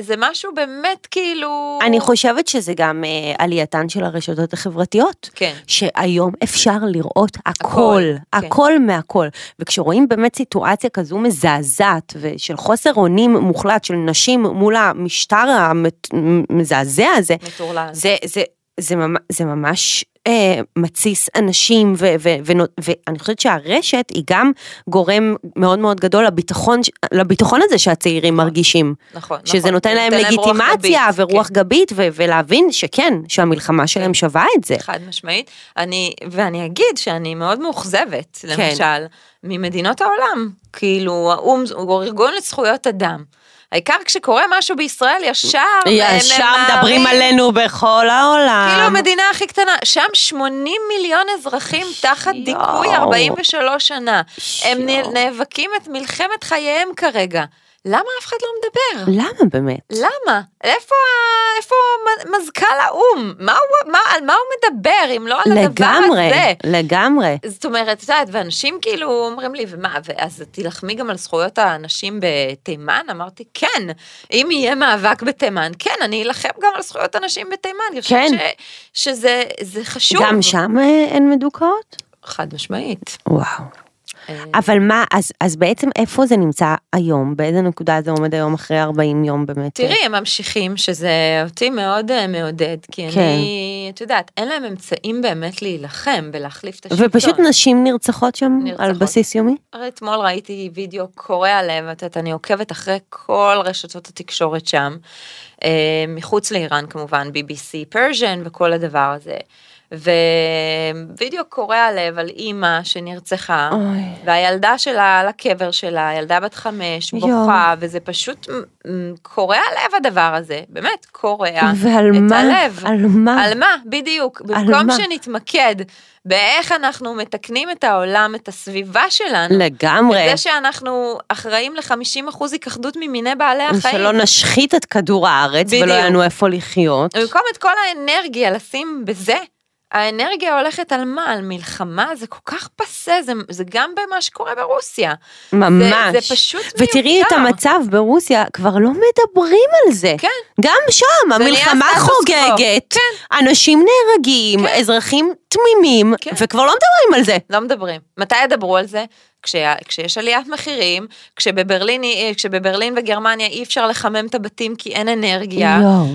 זה משהו באמת כאילו... אני חושבת שזה גם אה, עלייתן של הרשתות החברתיות. כן. שהיום אפשר לראות הכל, הכל, כן. הכל מהכל. וכשרואים באמת סיטואציה כזו מזעזעת ושל חוסר אונים מוחלט של נשים מול המשטר המזעזע הזה, מטורלל. זה, זה, זה, זה ממש אה, מתסיס אנשים, ו, ו, ו, ואני חושבת שהרשת היא גם גורם מאוד מאוד גדול לביטחון, לביטחון הזה שהצעירים מרגישים. נכון, שזה נכון. נותן להם רוח לגיטימציה גבית, ורוח כן. גבית, ו- ולהבין שכן, שהמלחמה שלהם שווה את זה. חד משמעית. אני, ואני אגיד שאני מאוד מאוכזבת, כן. למשל, ממדינות העולם. כאילו, האו"ם הוא ארגון לזכויות אדם. העיקר כשקורה משהו בישראל, ישר הם ישר. מדברים עלינו בכל העולם. כאילו המדינה הכי קטנה, שם 80 מיליון אזרחים תחת. דיכוי 43 שנה. הם. נאבקים את מלחמת חייהם כרגע. למה אף אחד לא מדבר? למה באמת? למה? איפה, איפה מזכ"ל האו"ם? מה הוא, מה, על מה הוא מדבר אם לא על הדבר לגמרי, הזה? לגמרי. זאת אומרת, את יודעת, ואנשים כאילו אומרים לי, ומה, ואז תילחמי גם על זכויות האנשים בתימן? אמרתי, כן, אם יהיה מאבק בתימן, כן, אני אלחם גם על זכויות הנשים בתימן. אני חושבת כן. ש, שזה זה חשוב. גם שם אה, הן מדוכאות? חד משמעית. וואו. אה, אבל מה, אז, אז בעצם איפה זה נמצא היום? באיזה נקודה זה עומד היום אחרי 40 יום באמת? תראי, הם ממשיכים, שזה אותי מאוד אה, מעודד, כי כן. אני, את יודעת, אין להם אמצעים באמת להילחם ולהחליף את השלטון. ופשוט נשים נרצחות שם נרצחות. על בסיס יומי? הרי אתמול ראיתי וידאו קורע לב, את יודעת, אני עוקבת אחרי כל רשתות התקשורת שם, אה, מחוץ לאיראן כמובן, BBC פרז'ן וכל הדבר הזה. ווידאו קורע לב על אימא שנרצחה, אוי. והילדה שלה על הקבר שלה, ילדה בת חמש. בוכה, וזה פשוט קורע לב הדבר הזה, באמת, קורע ועל את מה? הלב. על מה? על מה? בדיוק. על במקום מה? שנתמקד באיך אנחנו מתקנים את העולם, את הסביבה שלנו, לגמרי. זה שאנחנו אחראים ל-50% היכחדות ממיני בעלי החיים. שלא נשחית את כדור הארץ ולא בדיוק. יהיה לנו איפה לחיות. במקום את כל האנרגיה לשים בזה, האנרגיה הולכת על מה? על מלחמה? זה כל כך פסה, זה, זה גם במה שקורה ברוסיה. ממש. זה, זה פשוט ותראי את מיותר. המצב ברוסיה, כבר לא מדברים על זה. כן. גם שם, המלחמה. חוגגת, אנשים נהרגים, אזרחים תמימים, כן. וכבר לא מדברים על זה. לא מדברים. מתי ידברו על זה? כש, כשיש עליית מחירים, כשבברלין, כשבברלין וגרמניה אי אפשר לחמם את הבתים כי אין אנרגיה, יואו.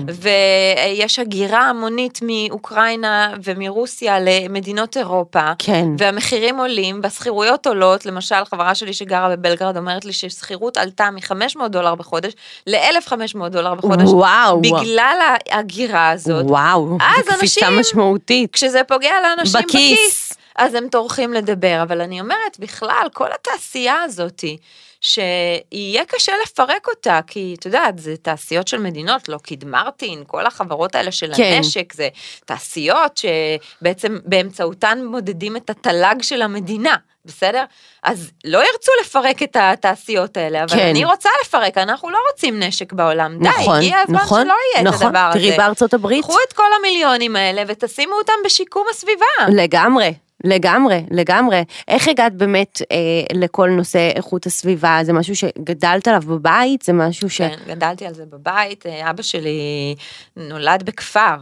ויש הגירה המונית מאוקראינה ומרוסיה למדינות אירופה, כן. והמחירים עולים והשכירויות עולות, למשל חברה שלי שגרה בבלגרד אומרת לי ששכירות עלתה מ-500 דולר בחודש ל-1,500 דולר בחודש, וואו. בגלל ההגירה הזאת. וואו, אז קפיצה אנשים- משמעותית. כשזה פוגע לאנשים בכיס. בכיס, אז הם טורחים לדבר, אבל אני אומרת, בכלל, כל התעשייה הזאתי, שיהיה קשה לפרק אותה, כי את יודעת, זה תעשיות של מדינות, לוקיד מרטין, כל החברות האלה של כן. הנשק, זה תעשיות שבעצם באמצעותן מודדים את התל"ג של המדינה. בסדר? אז לא ירצו לפרק את התעשיות האלה, אבל כן. אני רוצה לפרק, אנחנו לא רוצים נשק בעולם. נכון, די, הגיע הזמן נכון, שלא יהיה את נכון. הדבר הזה. תראי בארצות הברית. קחו את כל המיליונים האלה ותשימו אותם בשיקום הסביבה. לגמרי. לגמרי, לגמרי. איך הגעת באמת אה, לכל נושא איכות הסביבה? זה משהו שגדלת עליו בבית? זה משהו ש... כן, גדלתי על זה בבית, אה, אבא שלי נולד בכפר,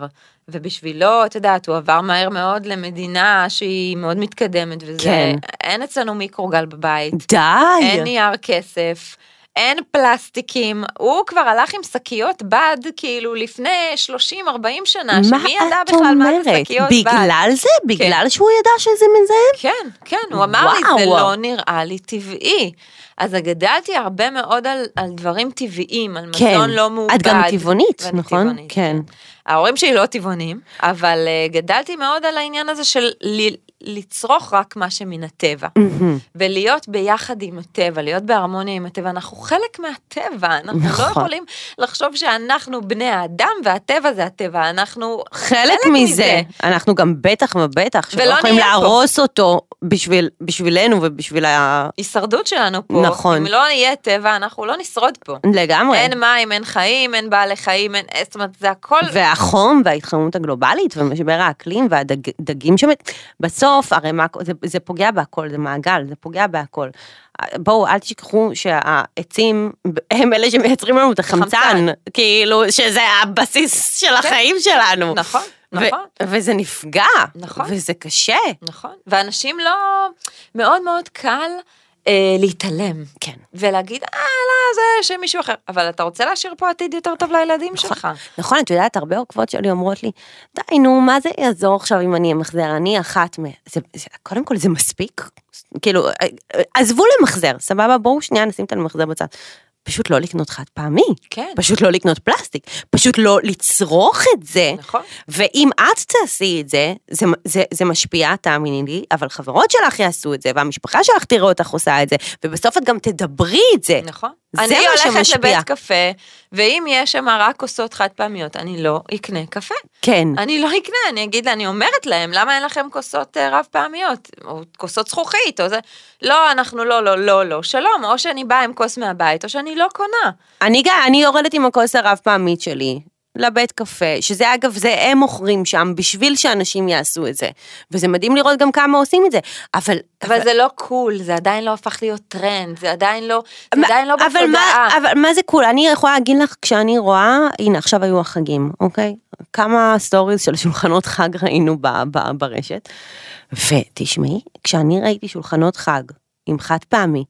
ובשבילו, את יודעת, הוא עבר מהר מאוד למדינה שהיא מאוד מתקדמת, וזה, כן. אין אצלנו מיקרוגל בבית, די! אין נייר כסף. אין פלסטיקים, הוא כבר הלך עם שקיות בד כאילו לפני 30-40 שנה, שמי ידע בכלל מה זה? שקיות בד. בגלל זה? בגלל שהוא ידע שזה מזהם? כן, כן, הוא אמר לי, זה וואו. לא נראה לי טבעי. אז גדלתי הרבה מאוד על, על דברים טבעיים, על כן. מזון לא מעובד. את גם טבעונית, נכון? טבעונית, כן. ההורים שלי לא טבעונים, אבל uh, גדלתי מאוד על העניין הזה של ל- לצרוך רק מה שמן הטבע. מהמם. ולהיות ביחד עם הטבע, להיות בהרמוניה עם הטבע, אנחנו חלק מהטבע, אנחנו לא נכון. יכולים לחשוב שאנחנו בני האדם והטבע זה הטבע, אנחנו חלק מזה, אנחנו גם בטח ובטח שלא יכולים נהיה פה. להרוס אותו בשביל, בשבילנו ובשביל ה... הישרדות שלנו פה, נכון. אם לא יהיה טבע, אנחנו לא נשרוד פה. לגמרי. אין מים, אין חיים, אין בעלי חיים, אין, זאת אומרת, זה הכל, והחום וההתחממות הגלובלית ומשבר האקלים והדגים שם, בסוף הרי מה, זה, זה פוגע בהכל, זה מעגל, זה פוגע בהכל. בואו, אל תשכחו שהעצים הם אלה שמייצרים לנו את החמצן, חמצן. כאילו שזה הבסיס של החיים שלנו. נכון, ו- נכון. וזה נפגע, נכון. וזה קשה. נכון, ואנשים לא, מאוד מאוד קל אה, להתעלם. כן. ולהגיד, אה, לא, זה של מישהו אחר, אבל אתה רוצה להשאיר פה עתיד יותר טוב לילדים שלך. נכון, את יודעת, הרבה עוקבות שלי אומרות לי, די, נו, מה זה יעזור עכשיו אם אני אמחזר? אני אחת מ... זה, זה, קודם כל, זה מספיק? כאילו, עזבו למחזר, סבבה? בואו שנייה נשים את המחזר בצד. פשוט לא לקנות חד פעמי. כן. פשוט לא לקנות פלסטיק. פשוט לא לצרוך את זה. נכון. ואם את תעשי את זה, זה, זה, זה משפיע, תאמיני לי, אבל חברות שלך יעשו את זה, והמשפחה שלך תראה אותך עושה את זה, ובסוף את גם תדברי את זה. נכון. זה אני מה הולכת שמשפיע. לבית קפה, ואם יש שם רק כוסות חד פעמיות, אני לא אקנה קפה. כן. אני לא אקנה, אני אגיד, אני אומרת להם, למה אין לכם כוסות אה, רב פעמיות? או כוסות זכוכית, או זה. לא, אנחנו לא, לא, לא, לא, שלום, או שאני באה עם כוס מהבית, או שאני לא קונה. אני, אני יורדת עם הכוס הרב פעמית שלי לבית קפה, שזה אגב, זה הם מוכרים שם בשביל שאנשים יעשו את זה. וזה מדהים לראות גם כמה עושים את זה. אבל... אבל זה לא cool, זה עדיין לא הפך להיות טרנד, זה עדיין לא, זה מה- עדיין לא אבל מה, בתודעה. אבל מה זה cool? אני יכולה להגיד לך, כשאני רואה, הנה עכשיו היו החגים, אוקיי? כמה סטוריז של שולחנות חג ראינו ב, ב, ברשת. ותשמעי, כשאני ראיתי שולחנות חג עם חד פעמי,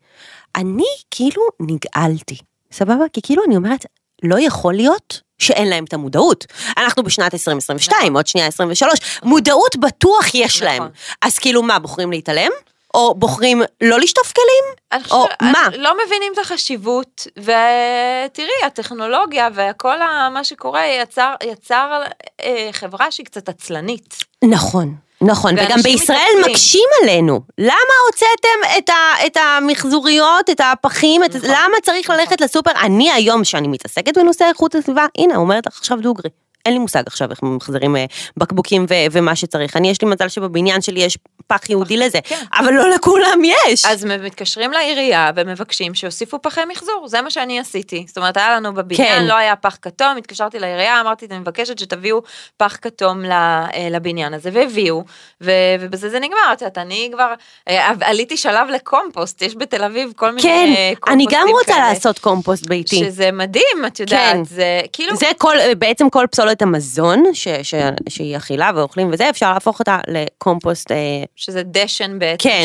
אני כאילו נגעלתי, סבבה? כי כאילו אני אומרת, לא יכול להיות שאין להם את המודעות. אנחנו בשנת 2022, נכון. עוד שנייה 23, מודעות בטוח יש נכון. להם. אז כאילו מה, בוחרים להתעלם? או בוחרים לא לשטוף כלים? או מה? לא מבינים את החשיבות, ותראי, הטכנולוגיה וכל מה שקורה יצר, יצר אה, חברה שהיא קצת עצלנית. נכון, נכון, וגם בישראל מתעצלים. מקשים עלינו. למה הוצאתם את, ה, את המחזוריות, את הפחים, את, נכון, למה צריך ללכת לסופר? אני היום, שאני מתעסקת בנושא איכות הסביבה, הנה, אומרת לך עכשיו דוגרי. אין לי מושג עכשיו איך ממחזרים אה, בקבוקים ו- ומה שצריך. אני, יש לי מזל שבבניין שלי יש פח ייעודי לזה, כן. אבל לא לכולם יש. אז מתקשרים לעירייה ומבקשים שיוסיפו פחי מחזור, זה מה שאני עשיתי. זאת אומרת, היה לנו בבניין, כן. לא היה פח כתום, התקשרתי לעירייה, אמרתי, אני מבקשת שתביאו פח כתום אה, לבניין הזה, והביאו, ו- ובזה זה נגמר, את יודעת, אני כבר אה, עליתי שלב לקומפוסט, יש בתל אביב כל מיני כן, קומפוסטים אני גם רוצה כאלה, לעשות קומפוסט ביתי. שזה מדהים, את יודעת, כן. זה כאילו... זה כל, בעצם כל פסולת המזון ש, ש, שהיא אכילה ואוכלים וזה, אפשר להפוך אותה לקומפוסט. אה, שזה דשן בעצם, כן.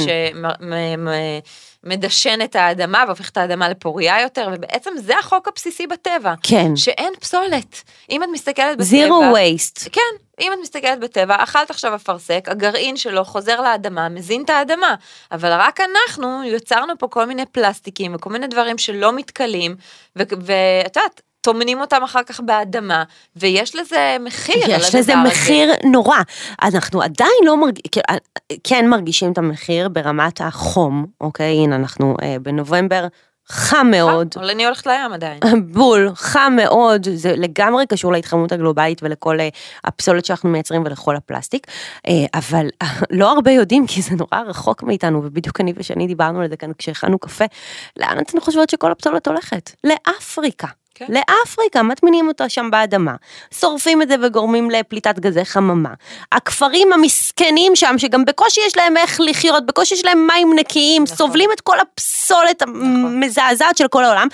שמדשן את האדמה והופך את האדמה לפוריה יותר, ובעצם זה החוק הבסיסי בטבע. כן. שאין פסולת. אם את מסתכלת בטבע... זירו וייסט. כן, אם את מסתכלת בטבע, אכלת עכשיו אפרסק, הגרעין שלו חוזר לאדמה, מזין את האדמה. אבל רק אנחנו יצרנו פה כל מיני פלסטיקים וכל מיני דברים שלא מתכלים, ואת יודעת, טומנים אותם אחר כך באדמה, ויש לזה מחיר יש לזה הזה. מחיר נורא. אנחנו עדיין לא מרגישים, כן מרגישים את המחיר ברמת החום, אוקיי? הנה, אנחנו אה, בנובמבר, חם מאוד. אבל אני הולכת לים עדיין. בול, חם מאוד, זה לגמרי קשור להתחממות הגלובלית ולכל אה, הפסולת שאנחנו מייצרים ולכל הפלסטיק, אה, אבל לא הרבה יודעים כי זה נורא רחוק מאיתנו, ובדיוק אני ושני דיברנו על זה כאן כשהכנו קפה, לאן אתן חושבות שכל הפסולת הולכת? לאפריקה. כן. לאפריקה, מטמינים אותה שם באדמה, שורפים את זה וגורמים לפליטת גזי חממה. הכפרים המסכנים שם, שגם בקושי יש להם איך לחיות, בקושי יש להם מים נקיים, נכון. סובלים את כל הפסולת המזעזעת של כל העולם.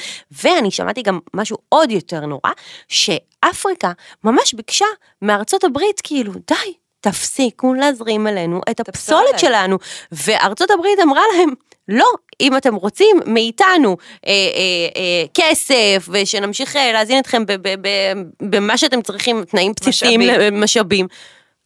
ואני שמעתי גם משהו עוד יותר נורא, שאפריקה ממש ביקשה מארצות הברית, כאילו, די. תפסיקו להזרים אלינו את הפסולת הפסולת. שלנו. וארצות הברית אמרה להם, לא, אם אתם רוצים מאיתנו אה, אה, אה, כסף, ושנמשיך אה, להזין אתכם במה שאתם צריכים, תנאים בסיסיים, משאבים. למשאבים.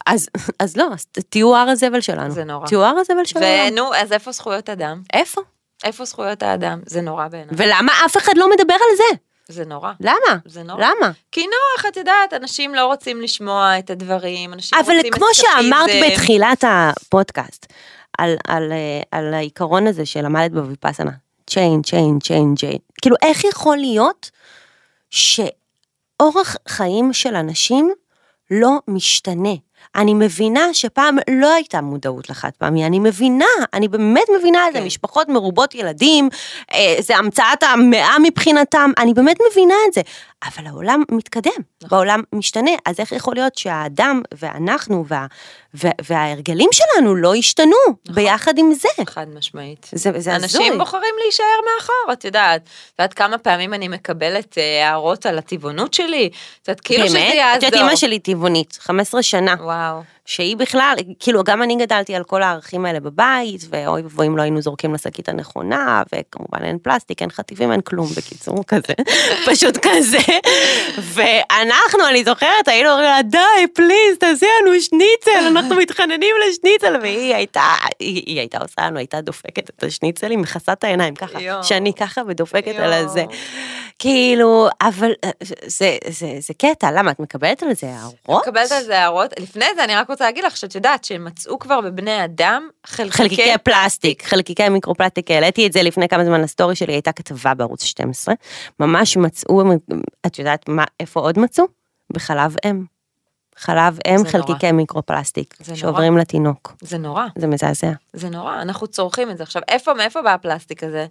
אז, אז לא, אז תהיו הר הזבל שלנו. זה נורא. תהיו הר הזבל שלנו. ונו, אז איפה זכויות אדם? איפה? איפה זכויות האדם? זה נורא בעיניי. ולמה אף אחד לא מדבר על זה? זה נורא. למה? זה נורא. למה? כי נוח, את יודעת, אנשים לא רוצים לשמוע את הדברים, אנשים אבל רוצים כמו שאמרת. בתחילת הפודקאסט, על, על, אה, על העיקרון הזה שלמדת בוויפאסנה, צ'יין, צ'יין, צ'יין, צ'יין, כאילו איך יכול להיות שאורח חיים של אנשים לא משתנה? אני מבינה שפעם לא הייתה מודעות לחד פעמי, אני מבינה, אני באמת מבינה את זה, כן. משפחות מרובות ילדים, אה, זה המצאת המאה מבחינתם, אני באמת מבינה את זה, אבל העולם מתקדם, נכון. בעולם משתנה, אז איך יכול להיות שהאדם ואנחנו וה, וה, וההרגלים שלנו לא השתנו ביחד עם זה? חד משמעית. זה, זה הזוי. אנשים בוחרים להישאר מאחור, את יודעת. את יודעת כמה פעמים אני מקבלת אה, הערות על הטבעונות שלי? את יודעת, כאילו שזה באמת? יעזור. את יודעת, אימא שלי טבעונית, 15 שנה. וואו. wow. שהיא בכלל, כאילו גם אני גדלתי על כל הערכים האלה בבית, ואוי ואבוי אם לא היינו זורקים לשקית הנכונה, וכמובן אין פלסטיק, אין חטיפים, אין כלום, בקיצור, כזה, [laughs] פשוט כזה. ואנחנו, אני זוכרת, היינו אומרים לה, די, פליז, תעשי לנו שניצל, אנחנו מתחננים לשניצל, והיא הייתה, היא, היא הייתה עושה לנו, הייתה דופקת את השניצלים, מכסה את העיניים ככה, יואו. שאני ככה ודופקת על יואו. הזה. כאילו, אבל אה, זה, זה, זה קטע, למה, את מקבלת על זה הערות? מקבלת על זה הערות. לפני זה אני רק רוצה להגיד לך שאת יודעת שמצאו כבר בבני אדם חלקיקי... חלקיקי פלסטיק, חלקיקי מיקרופלסטיק, העליתי את זה לפני כמה זמן לסטורי שלי, הייתה כתבה בערוץ 12, ממש מצאו, את יודעת מה, איפה עוד מצאו? בחלב אם. חלב אם נורא. חלקיקי מיקרופלסטיק, זה נורא. שעוברים לתינוק, זה נורא. זה מזעזע. זה נורא, אנחנו צורכים את זה. עכשיו, איפה, מאיפה בא הפלסטיק הזה?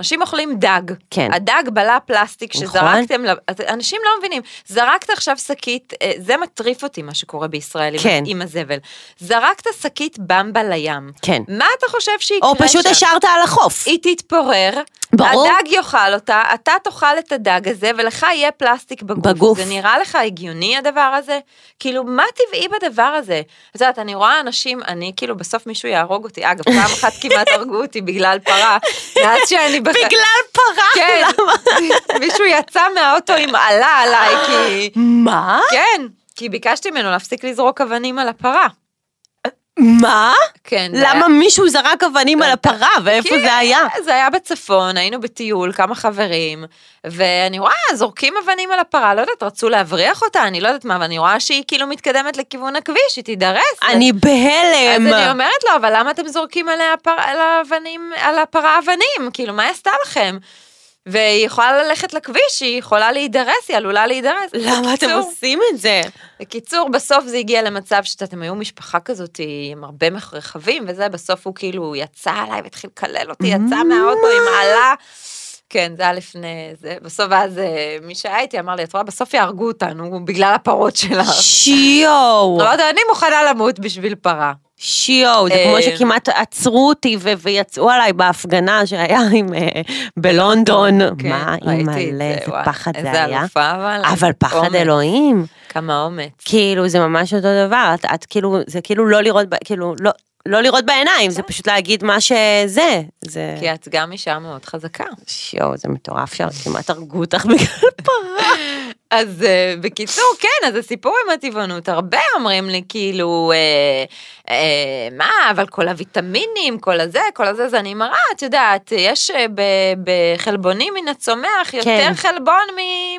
אנשים אוכלים דג. כן. הדג בלע פלסטיק נכון. שזרקתם, אז אנשים לא מבינים. זרקת עכשיו שקית, אה, זה מטריף אותי מה שקורה בישראל עם- כן. עם הזבל. זרקת שקית במבה לים. כן. מה אתה חושב שיקרה או פשוט שם? השארת על החוף. היא תתפורר, ברור. הדג יאכל אותה, אתה תאכל את הדג הזה, ולך יהיה פלסטיק בגוף. בגוף. זה נראה לך הגיוני הדבר הזה? כאילו, מה טבעי בדבר הזה? את יודעת, אני רואה אנשים, אני כאילו, בסוף מישהו יהרוג אותי. אגב, פעם אחת כמעט הרגו אותי בגלל פרה, מאז שאני... [laughs] בגלל פרה, כן, מישהו יצא מהאוטו עם עלה עליי, כי... מה? כן, כי ביקשתי ממנו להפסיק לזרוק אבנים על הפרה. מה? כן. למה מישהו זרק אבנים על הפרה, ואיפה זה היה? זה היה בצפון, היינו בטיול, כמה חברים, ואני רואה, זורקים אבנים על הפרה, לא יודעת, רצו להבריח אותה, אני לא יודעת מה, ואני רואה שהיא כאילו מתקדמת לכיוון הכביש, היא תידרס. אני אז בהלם. אני אומרת לו, אבל למה אתם זורקים עליה פר... על, האבנים, על הפרה אבנים? כאילו, מה היא עשתה לכם? והיא יכולה ללכת לכביש, היא יכולה להידרס, היא עלולה להידרס. למה אתם בקיצור- עושים את זה? בקיצור, בסוף זה הגיע למצב שאתה, אתם היו משפחה כזאת עם הרבה רכבים וזה, בסוף הוא כאילו יצא עליי והתחיל לקלל אותי, יצא מהאוטו עם עלה. כן, זה היה לפני זה. בסוף אז אה, מי שהיה איתי אמר לי, את רואה, בסוף יהרגו אותנו בגלל הפרות שלך. שיואו, אמרתי, אני מוכנה למות בשביל פרה. שיואו, זה אה, כמו שכמעט עצרו אותי ויצאו עליי בהפגנה שהיה עם, אה, בלונדון. כן, מה, את אימא'לה, איזה פחד זה איזה היה. אלופה אבל. אבל פחד אלוהים. כמה אומץ. כאילו זה ממש אותו דבר, את, כאילו, זה כאילו לא לראות, כאילו לא, לא לראות בעיניים, זה פשוט להגיד מה שזה. זה... כי את גם אישה מאוד חזקה. שיואו, זה מטורף שכמעט הרגו אותך בגלל פרה. [laughs] אז uh, בקיצור, כן, אז הסיפור עם הטבעונות, הרבה אומרים לי כאילו, אה, אה, מה, אבל כל הוויטמינים, כל הזה, כל הזה, אז אני מראה, את יודעת, יש אה, בחלבונים מן הצומח יותר כן. חלבון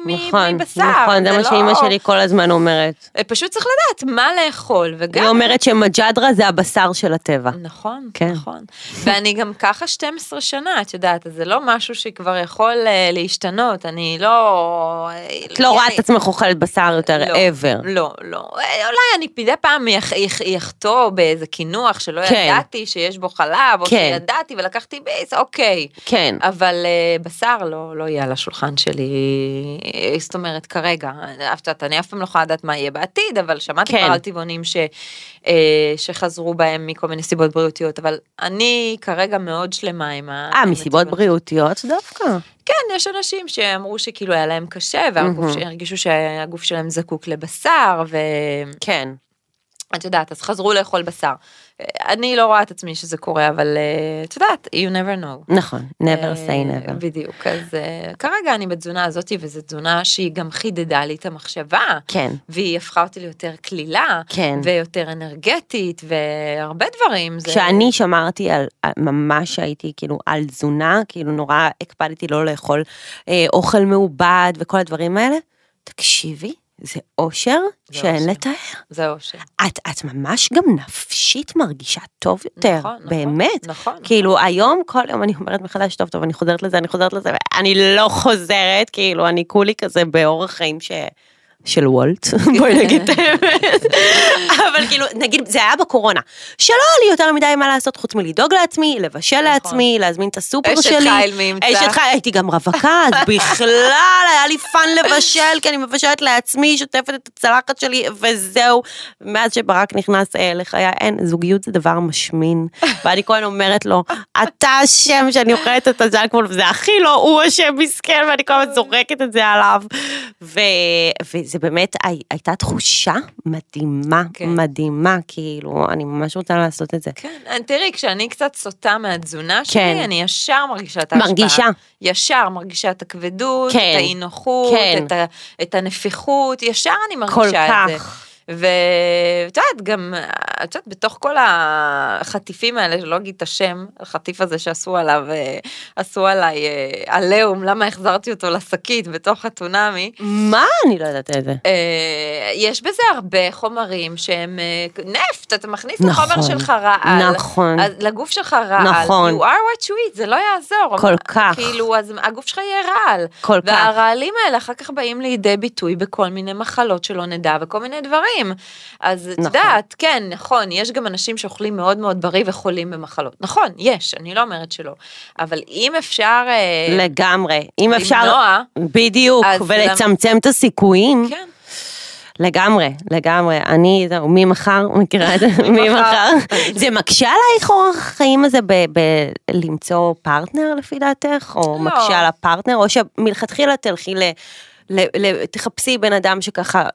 מ- נכון, מבשר. נכון, זה מה לא- שאימא שלי כל הזמן אומרת. אה, פשוט צריך לדעת מה לאכול, וגם... היא אומרת שמג'דרה זה הבשר של הטבע. נכון, כן. נכון. ואני גם ככה 12 שנה, את יודעת, אז זה לא משהו שכבר יכול אה, להשתנות, אני לא... את לא רואה את עצמך אוכלת בשר יותר לא, ever. לא, לא. אה, אולי אני מדי פעם יח- יח- יחטוא באיזה קינוח שלא כן. ידעתי שיש בו חלב, או כן. שידעתי ולקחתי ביס, אוקיי. כן. אבל אה, בשר לא, לא יהיה על השולחן שלי, אה, זאת אומרת כרגע, אני אף פעם לא יכולה לדעת מה יהיה בעתיד, אבל שמעתי כן. כבר על טבעונים שחזרו בהם מכל מיני סיבות בריאותיות, אבל אני כרגע מאוד שלמה עם ה... אה, מסיבות. בריאותיות דווקא. כן, יש אנשים שאמרו שכאילו היה להם קשה, והגוף מהמם. שהרגישו שהגוף שלהם זקוק לבשר, ואת כן. יודעת, אז חזרו לאכול בשר. אני לא רואה את עצמי שזה קורה, אבל אה, את יודעת, you never know. נכון, never אה, say never. בדיוק, אז אה, כרגע אני בתזונה הזאתי, וזו תזונה שהיא גם חידדה לי את המחשבה. כן. והיא הפכה אותי ליותר קלילה, כן. ויותר אנרגטית, והרבה דברים. זה- כשאני שמרתי על, על- ממש הייתי כאילו על תזונה, כאילו נורא הקפדתי לא לאכול אה, אוכל מעובד וכל הדברים האלה, תקשיבי, זה אושר זה שאין אושר. לתאר. זה אושר. את, את ממש גם נפשית מרגישה טוב יותר, נכון, נכון, באמת. נכון, כאילו היום, כל יום אני אומרת מחדש, טוב, טוב, אני חוזרת לזה, אני חוזרת לזה, ואני לא חוזרת, כאילו, אני כולי כזה באורח חיים ש... של וולט, [laughs] בואי נגיד את האמת. אבל כאילו, נגיד, זה היה בקורונה, שלא היה לי יותר מדי מה לעשות חוץ מלדאוג לעצמי, לבשל לעצמי, להזמין את הסופר נכון. אשת שלי. חיל מי ימצא. אשת חיל, הייתי גם רווקה, אז [laughs] בכלל היה לי fun לבשל, כי אני מבשלת לעצמי, שוטפת את הצלחת שלי, וזהו. מאז שברק נכנס אה, לחיי, אין, זוגיות זה דבר משמין. [laughs] ואני כל הזמן אומרת לו, אתה אשם שאני אוכלת את הג'אנק פוד, וזה הכי לא, הוא אשם מסכן, ואני כל הזמן זורקת את זה עליו. ו... וזה באמת, הי- הייתה תחושה מדהימה, כן. מדהימה, כאילו, אני ממש רוצה לעשות את זה. כן, אני- תראי, כשאני קצת סוטה מהתזונה כן. שלי, אני ישר מרגישה את ההשפעה. מרגישה. ישר מרגישה את הכבדות, כן. את האי נוחות, כן. את, ה, את הנפיחות, ישר אני כל מרגישה את זה. כך. ואת יודעת, גם, את יודעת, בתוך כל החטיפים האלה, שלא אגיד את השם, החטיף הזה שעשו עליו, אה, עשו עליי אה, עליהום, למה החזרתי אותו לשקית בתוך הטונאמי, מה? אני לא יודעת את זה. אה, יש בזה הרבה חומרים שהם נפט, אתה מכניס נכון, לחומר שלך רעל, נכון. לגוף שלך רעל, נכון. you are what you eat, זה לא יעזור, כל כך. כאילו, אז הגוף שלך יהיה רעל, כל כך. והרעלים האלה אחר כך באים לידי ביטוי בכל מיני מחלות שלא נדע וכל מיני דברים, אז את נכון. יודעת, כן, נכון, יש גם אנשים שאוכלים מאוד מאוד בריא וחולים במחלות, נכון, יש, אני לא אומרת שלא, אבל אם אפשר, אה, לגמרי. אם אפשר, למנוע, בדיוק, ולצמצם את הסיכויים, כן. לגמרי, לגמרי. אני, זהו, ממחר, מכירה את זה? ממחר. זה מקשה עלייך אורח החיים הזה בלמצוא פרטנר לפי דעתך? או לא. מקשה על הפרטנר? או שמלכתחילה תלכי ל... ל- ל- תחפשי בן אדם שככה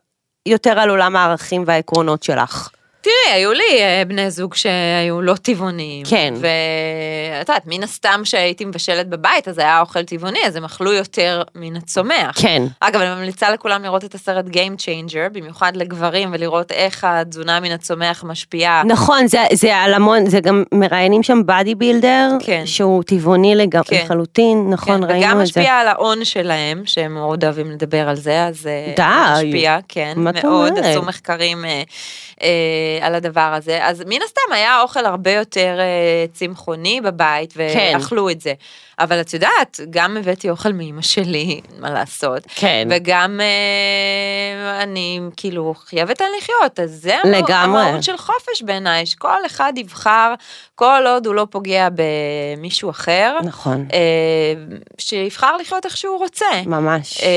יותר על עולם הערכים והעקרונות שלך. תראי, היו לי אה, בני זוג שהיו לא טבעוניים. כן. ואת יודעת, מן הסתם שהייתי מבשלת בבית, אז היה אוכל טבעוני, אז הם אכלו יותר מן הצומח. כן. אגב, אני ממליצה לכולם לראות את הסרט Game Changer, במיוחד לגברים, ולראות איך התזונה מן הצומח משפיעה. נכון, זה, זה על המון, זה גם מראיינים שם בדי בילדר, כן. שהוא טבעוני לג... כן. לחלוטין, נכון, כן, ראינו וגם את זה. משפיע על ההון שלהם, שהם מאוד אוהבים לדבר על זה, אז אה, די. משפיע, כן, מה מאוד? עשו מחקרים אה, אה, על הדבר הזה, אז מן הסתם היה אוכל הרבה יותר אה, צמחוני בבית, כן. ואכלו את זה. אבל את יודעת, גם הבאתי אוכל מאמא שלי, [laughs] מה לעשות. כן. וגם אה, אני כאילו חייבת על לחיות, אז זה לגמרי. המהות של חופש בעיניי, שכל אחד יבחר, כל עוד הוא לא פוגע במישהו אחר, נכון, אה, שיבחר לחיות איך שהוא רוצה. ממש. אה,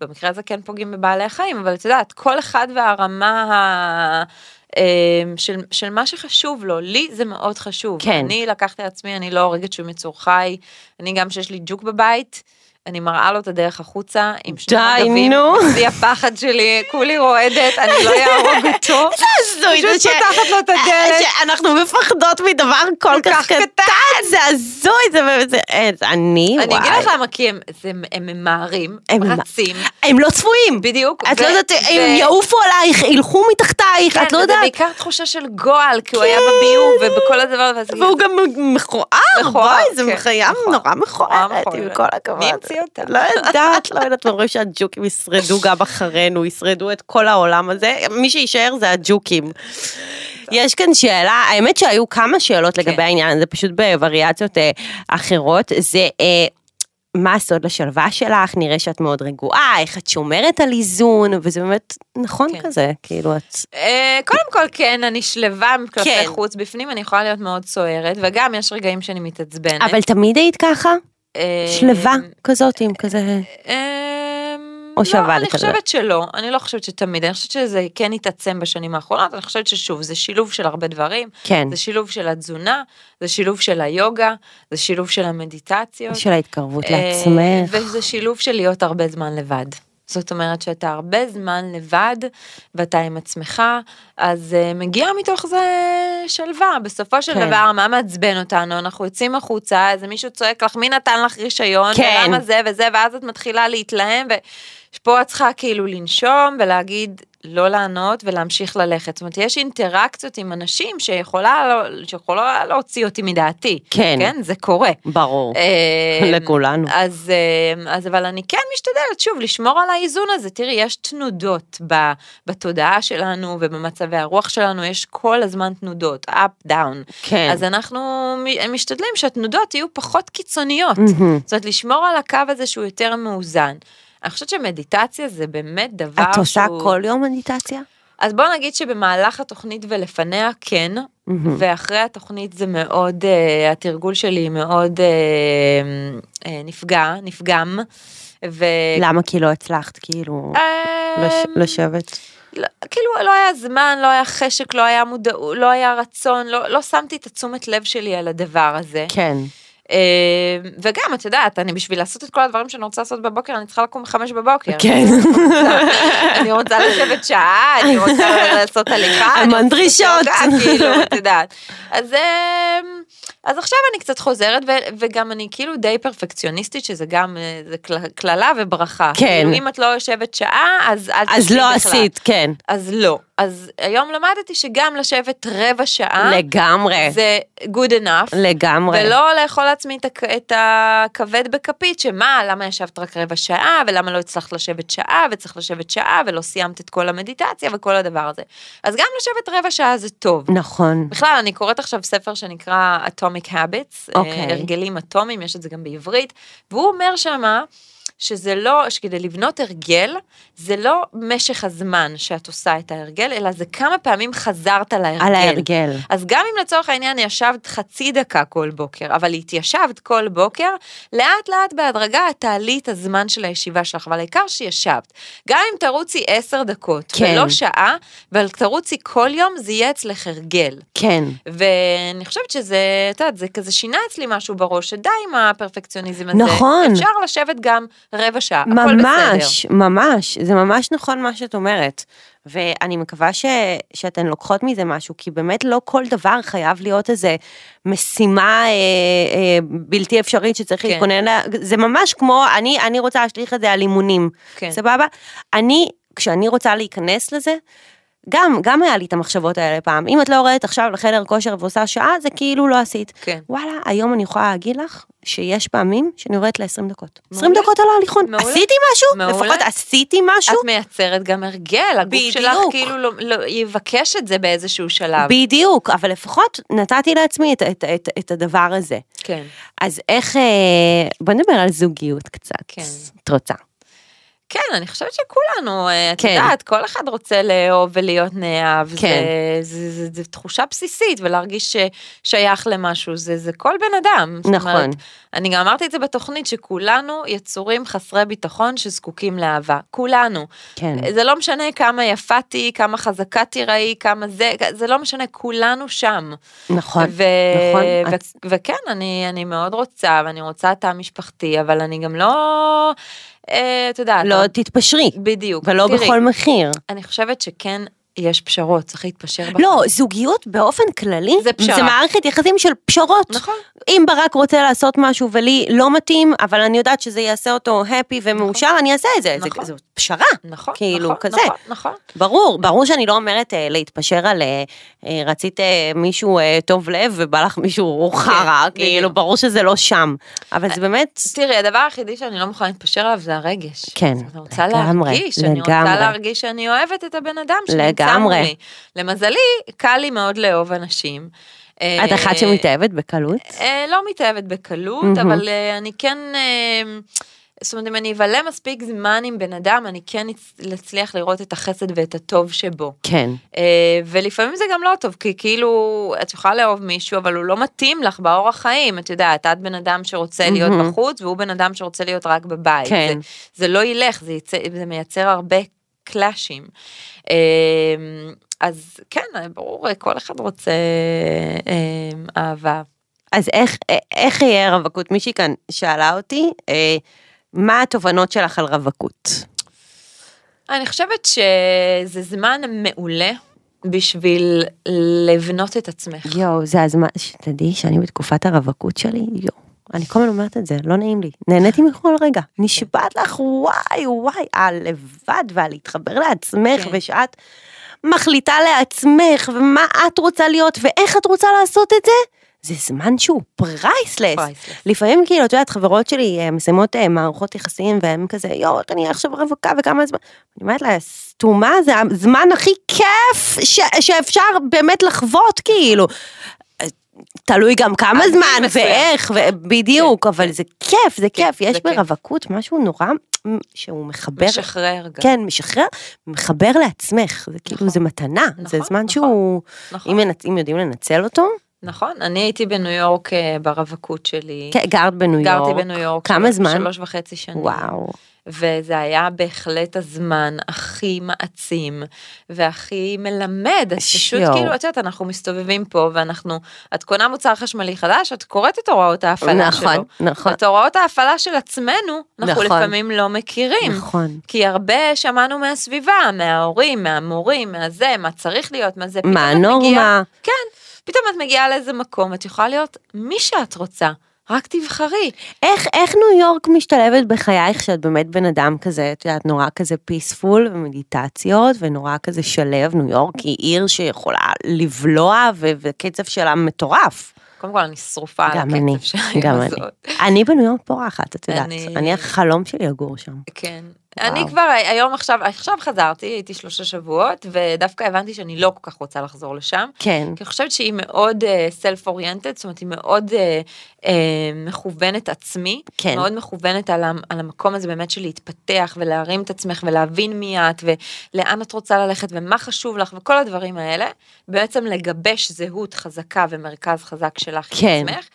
במקרה הזה כן פוגעים בבעלי החיים, אבל את יודעת, כל אחד והרמה ה... אה, של, של מה שחשוב לו, לי זה מאוד חשוב. כן. אני לקחתי על עצמי, אני לא הורגת שום יצור חי, אני גם שיש לי ג'וק בבית, אני מראה לו את הדרך החוצה, עם שני די, מגבים, נו. [laughs] בשיא הפחד שלי, כולי רועדת, אני לא אהרוג [laughs] אותו. הזוי, זה פשוט ש- פותחת לו את הדלת. שאנחנו מפחדות מדבר כל כך קטן. זה הזוי, זה זה- אה, אני, אני אגיד וואי. לך למה, כי הם, זה, ממהרים, רצים, הם לא צפויים. בדיוק. את לא יודעת, הם יעופו עלייך, ילכו מתחתייך, את לא כן, וזה יודעת. בעיקר תחושה של גועל, כי הוא היה בביוב ובכל הדבר הזה. והוא גם מכוער, זה כן, חיה מכוער. נורא מכוערת. עם כל הכבוד. מי המציא אותה? לא יודעת, לא יודעת, אומרים שהג'וקים ישרדו גם אחרינו, ישרדו את כל העולם הזה, מי שיישאר זה הג'וקים. יש כאן שאלה, האמת שהיו כמה שאלות לגבי כן. העניין הזה, פשוט בווריאציות אה, אחרות, זה... אה, מה הסוד לשלווה שלך? נראה שאת מאוד רגועה, איך את שומרת על איזון, וזה באמת נכון כן. כזה, כאילו את... אה, קודם כל כן, אני שלווה כלפי כן. חוץ, בפנים אני יכולה להיות מאוד סוערת, וגם יש רגעים שאני מתעצבנת. אבל תמיד היית ככה? אה, שלווה כזאת עם כזה... אה, או לא, שעבדת אני על זה? חושבת שלא, אני לא חושבת שתמיד, אני חושבת שזה כן התעצם בשנים האחרונות, אני חושבת ששוב, זה שילוב של הרבה דברים, כן, זה שילוב של התזונה, זה שילוב של היוגה, זה שילוב של המדיטציות. של ההתקרבות אה, לעצמך. וזה שילוב של להיות הרבה זמן לבד. זאת אומרת שאתה הרבה זמן לבד ואתה עם עצמך, אז uh, מגיע מתוך זה שלווה. בסופו של כן. דבר, מה מעצבן אותנו? אנחנו יוצאים החוצה, איזה מישהו צועק לך, מי נתן לך רישיון? כן. ולמה זה וזה, ואז את מתחילה להתלהם, ופה את צריכה כאילו לנשום ולהגיד, לא לענות ולהמשיך ללכת. זאת אומרת, יש אינטראקציות עם אנשים שיכולה, לא- שיכולה להוציא אותי מדעתי. כן. כן, זה קורה. ברור. אה, לכולנו. אז, אה, אז אבל אני כן משתדלת שוב לשמור על האיזון הזה. תראי, יש תנודות ב, בתודעה שלנו ובמצבי הרוח שלנו, יש כל הזמן תנודות, up, down. כן. אז אנחנו משתדלים שהתנודות יהיו פחות קיצוניות. מהמם. זאת אומרת, לשמור על הקו הזה שהוא יותר מאוזן. אני חושבת שמדיטציה זה באמת דבר את עושה שהוא... כל יום מדיטציה? אז בוא נגיד שבמהלך התוכנית ולפניה כן, מהמם. ואחרי התוכנית זה מאוד, uh, התרגול שלי מאוד uh, uh, נפגע, נפגם. ו... למה? כי לא הצלחת כאילו לש- לשבת? לא, כאילו לא היה זמן, לא היה חשק, לא היה מודעות, לא היה רצון, לא, לא שמתי את התשומת לב שלי על הדבר הזה. כן. אה, וגם, את יודעת, אני בשביל לעשות את כל הדברים שאני רוצה לעשות בבוקר, אני צריכה לקום בחמש בבוקר. כן. אני רוצה לשבת שעה, אני רוצה לעשות הליכה. המון דרישות. כאילו, את יודעת. אז, אה, אז עכשיו אני קצת חוזרת, ו- וגם אני כאילו די פרפקציוניסטית, שזה גם, אה, קללה וברכה. כן. כאילו, אם את לא יושבת שעה, אז אל אז תשבי לא בכלל. עשית, כן. אז לא. אז היום למדתי שגם לשבת רבע שעה, לגמרי. זה good enough. לגמרי. ולא לאכול לעצמי את הכ- את הכבד בכפית, שמה, למה ישבת רק רבע שעה, ולמה לא הצלחת לשבת שעה, וצריך לשבת שעה, ולא סיימת את כל המדיטציה וכל הדבר הזה. אז גם לשבת רבע שעה זה טוב. נכון. בכלל, אני קוראת עכשיו ספר שנקרא Atomic Habits, אוקיי. אה, הרגלים אטומיים, יש את זה גם בעברית, והוא אומר שמה, שזה לא, שכדי לבנות הרגל, זה לא משך הזמן שאת עושה את ההרגל, אלא זה כמה פעמים חזרת להרגל. על ההרגל. אז גם אם לצורך העניין ישבת חצי דקה כל בוקר, אבל התיישבת כל בוקר, לאט לאט בהדרגה את תעלי את הזמן של הישיבה שלך, אבל העיקר שישבת. גם אם תרוצי עשר דקות, כן. ולא שעה, אבל תרוצי כל יום, זה יהיה אצלך הרגל. כן. ואני חושבת שזה, את יודעת, זה כזה שינה אצלי משהו בראש, שדי עם הפרפקציוניזם הזה. נכון. אפשר לשבת גם רבע שעה, הכל בסדר. ממש, ממש, זה ממש נכון מה שאת אומרת. ואני מקווה ש, שאתן לוקחות מזה משהו, כי באמת לא כל דבר חייב להיות איזה משימה אה, אה, בלתי אפשרית שצריך כן. להתכונן לה, זה ממש כמו, אני, אני רוצה להשליך את זה על אימונים, כן. סבבה? אני, כשאני רוצה להיכנס לזה, גם, גם היה לי את המחשבות האלה פעם. אם את לא יורדת עכשיו לחדר כושר ועושה שעה, זה כאילו לא עשית. כן. וואלה, היום אני יכולה להגיד לך שיש פעמים שאני יורדת ל-20 דקות. 20 מעולה. דקות על ההליכון. מעולה. עשיתי משהו? מעולה. לפחות עשיתי משהו? את מייצרת גם הרגל, הגוף שלך בדיוק. כאילו לא, לא, יבקש את זה באיזשהו שלב. בדיוק, אבל לפחות נתתי לעצמי את, את, את, את הדבר הזה. כן. אז איך, אה, בוא נדבר על זוגיות קצת. כן. את רוצה? כן, אני חושבת שכולנו, אה, את כן. יודעת, כל אחד רוצה לאהוב ולהיות נאהב, כן. זה, זה, זה, זה תחושה בסיסית, ולהרגיש ששייך למשהו, זה, זה כל בן אדם. זאת נכון. אומרת, אני גם אמרתי את זה בתוכנית, שכולנו יצורים חסרי ביטחון שזקוקים לאהבה, כולנו. כן. זה לא משנה כמה יפה תהיי, כמה חזקה תיראי, כמה זה, זה לא משנה, כולנו שם. נכון, ו- נכון. ו- את- וכן, אני, אני מאוד רוצה, ואני רוצה תא משפחתי, אבל אני גם לא, את יודעת, לא תתפשרי, בדיוק. ולא תראי, בכל מחיר. אני חושבת שכן יש פשרות, צריך להתפשר. לא, זוגיות באופן כללי, זה פשרה. זה מערכת יחסים של פשרות. נכון. אם ברק רוצה לעשות משהו ולי לא מתאים, אבל אני יודעת שזה יעשה אותו הפי ומאושר, אני אעשה את זה. זה- נכון. זו פשרה. נכון, כאילו, נכון, כזה. נכון, נכון. ברור, ברור שאני לא אומרת אה, להתפשר על אה, אה, רצית אה, מישהו אה, טוב לב ובא לך מישהו חרא, כאילו, כן, בדיוק. ברור שזה לא שם. אבל זה באמת, תראי, הדבר היחידי שאני לא מוכנה להתפשר עליו זה הרגש. כן, אני רוצה לגמרי, להרגיש, אני רוצה לגמרי. להרגיש שאני אוהבת את הבן אדם שנמצא לגמרי. למזלי, קל לי מאוד לאהוב אנשים. את אחת שמתאהבת בקלות? אה, לא מתאהבת בקלות. אבל אה, אני כן, אה, זאת אומרת, אם אני אבלה מספיק זמן עם בן אדם, אני כן אצ- אצליח לראות את החסד ואת הטוב שבו. כן. אה, ולפעמים זה גם לא טוב, כי כאילו, את יכולה לאהוב מישהו, אבל הוא לא מתאים לך באורח חיים, את יודעת, את בן אדם שרוצה להיות. בחוץ, והוא בן אדם שרוצה להיות רק בבית. כן. זה, זה לא ילך, זה, יצא, זה מייצר הרבה קלאשים. אה, אז כן, ברור, כל אחד רוצה אה, אהבה. אז איך, איך יהיה רווקות? מישהי כאן שאלה אותי, אה, מה התובנות שלך על רווקות? אני חושבת שזה זמן מעולה בשביל לבנות את עצמך. יואו, זה הזמן, שתדעי שאני בתקופת הרווקות שלי, יואו. אני כל הזמן אומרת את זה, לא נעים לי. נהניתי מכל רגע. נשבעת לך, וואי, וואי, הלבד והלהתחבר לעצמך, כן. ושאת מחליטה לעצמך, ומה את רוצה להיות, ואיך את רוצה לעשות את זה, זה זמן שהוא פרייסלס. לפעמים כאילו, את יודעת, חברות שלי אה, מסיימות אה, מערכות יחסים, והן כזה, יואו, אני עכשיו רווקה וכמה זמן. אני אומרת לה, סתומה, זה הזמן הכי כיף ש- שאפשר באמת לחוות, כאילו. תלוי גם כמה זמן. ואיך, בדיוק, כן, אבל כן. זה כיף, זה כיף. יש. ברווקות משהו נורא שהוא מחבר, משחרר גם. כן, משחרר, מחבר לעצמך, זה כאילו, נכון. זה מתנה, זה נכון, זמן נכון. שהוא, אם יודעים לנצל אותו, נכון, אני הייתי בניו יורק אה, ברווקות שלי. כן, גרת בניו יורק, גרתי בניו יורק. כמה זמן? שלוש וחצי שנים. וואו, וזה היה בהחלט הזמן הכי מעצים והכי מלמד. את פשוט. כאילו, את יודעת, אנחנו מסתובבים פה ואנחנו, את קונה מוצר חשמלי חדש, את קוראת את הוראות ההפעלה שלו. נכון, נכון. את הוראות ההפעלה של עצמנו, אנחנו נכון. לפעמים לא מכירים. נכון. כי הרבה שמענו מהסביבה, מההורים, מהמורים, מהזה, מה צריך להיות, מה זה. מה הנורמה? כן, פתאום את מגיעה לאיזה מקום, את יכולה להיות מי שאת רוצה, רק תבחרי. איך, איך ניו יורק משתלבת בחייך שאת באמת בן אדם כזה, את יודעת, נורא כזה פיספול ומדיטציות ונורא כזה שלב, ניו יורק היא עיר שיכולה לבלוע ו- וקצב שלה מטורף. קודם כל אני שרופה על גם אני, הקצב של העיר גם אני. אני בניו יורק פורחת, את יודעת, אני- אני החלום שלי לגור שם. כן. אני כבר היום עכשיו, עכשיו חזרתי, הייתי שלושה שבועות, ודווקא הבנתי שאני לא כל כך רוצה לחזור לשם. כן, כי אני חושבת שהיא מאוד סלף אוריינטד, זאת אומרת היא מאוד uh, uh, מכוונת עצמי, כן. מאוד מכוונת על, על המקום הזה באמת של להתפתח ולהרים את עצמך ולהבין מי את ולאן את רוצה ללכת ומה חשוב לך וכל הדברים האלה, בעצם לגבש זהות חזקה ומרכז חזק שלך כן. עם עצמך.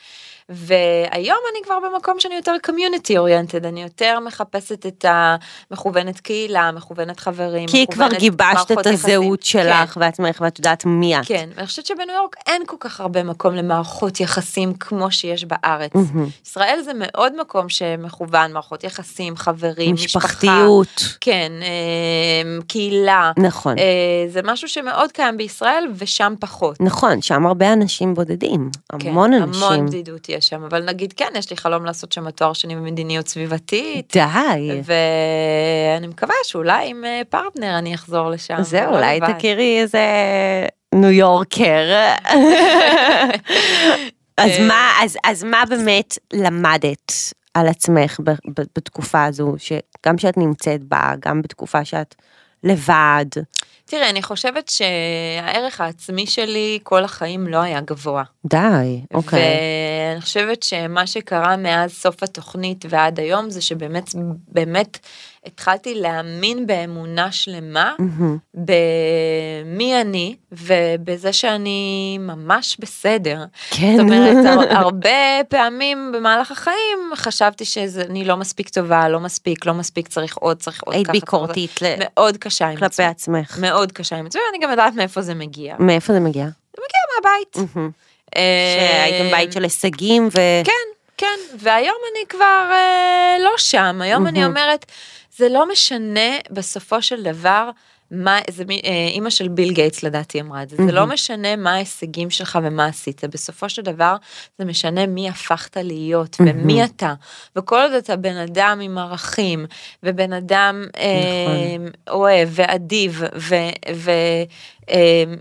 והיום אני כבר במקום שאני יותר קומיוניטי אוריינטד, אני יותר מחפשת את המכוונת קהילה, מכוונת חברים, כי כבר מכוונת גיבשת מערכות את הזהות יחסים. שלך כן. בעצמך ואת יודעת מי את. כן, ואני חושבת שבניו יורק אין כל כך הרבה מקום למערכות יחסים כמו שיש בארץ. מהמם. ישראל זה מאוד מקום שמכוון, מערכות יחסים, חברים, משפחה. משפחתיות. כן, אה, קהילה. נכון, אה, זה משהו שמאוד קיים בישראל ושם פחות. נכון, שם הרבה אנשים בודדים, כן, המון אנשים. המון בדידות יש שם, אבל נגיד כן, יש לי חלום לעשות שם תואר שני במדיניות סביבתית, די. ואני מקווה שאולי עם אה, פרטנר אני אחזור לשם. לא אולי לבד. תכירי איזה ניו יורקר. [laughs] אז אה. מה, אז, אז מה באמת למדת על עצמך ב, ב, בתקופה הזו, שגם שאת נמצאת בה, גם בתקופה שאת לבד, תראה, אני חושבת שהערך העצמי שלי כל החיים לא היה גבוה. די, אוקיי. ואני חושבת שמה שקרה מאז סוף התוכנית ועד היום זה שבאמת, באמת התחלתי להאמין באמונה שלמה מהמם. במי אני ובזה שאני ממש בסדר. כן. זאת אומרת, הר- הרבה פעמים במהלך החיים חשבתי שאני לא מספיק טובה, לא מספיק, לא מספיק, צריך עוד, צריך עוד. היית. ביקורתית ל- מאוד קשה עם כלפי עצמי. עצמך. מאוד קשה עם עצמי, ואני גם יודעת מאיפה זה מגיע. מאיפה זה מגיע? מהבית. מהמם. אה, שהייתם בית של הישגים ו... כן, כן, והיום אני כבר אה, לא שם, היום אני מהמם. אומרת, זה לא משנה בסופו של דבר. מה, זה מי- אה, אימא של ביל גייטס לדעתי אמרה את זה, זה לא. משנה מה ההישגים שלך ומה עשית, בסופו של דבר זה משנה מי הפכת להיות מהמם. ומי אתה, וכל עוד אתה בן אדם עם ערכים, ובן אדם נכון. אה, אוהב ואדיב, ו... ו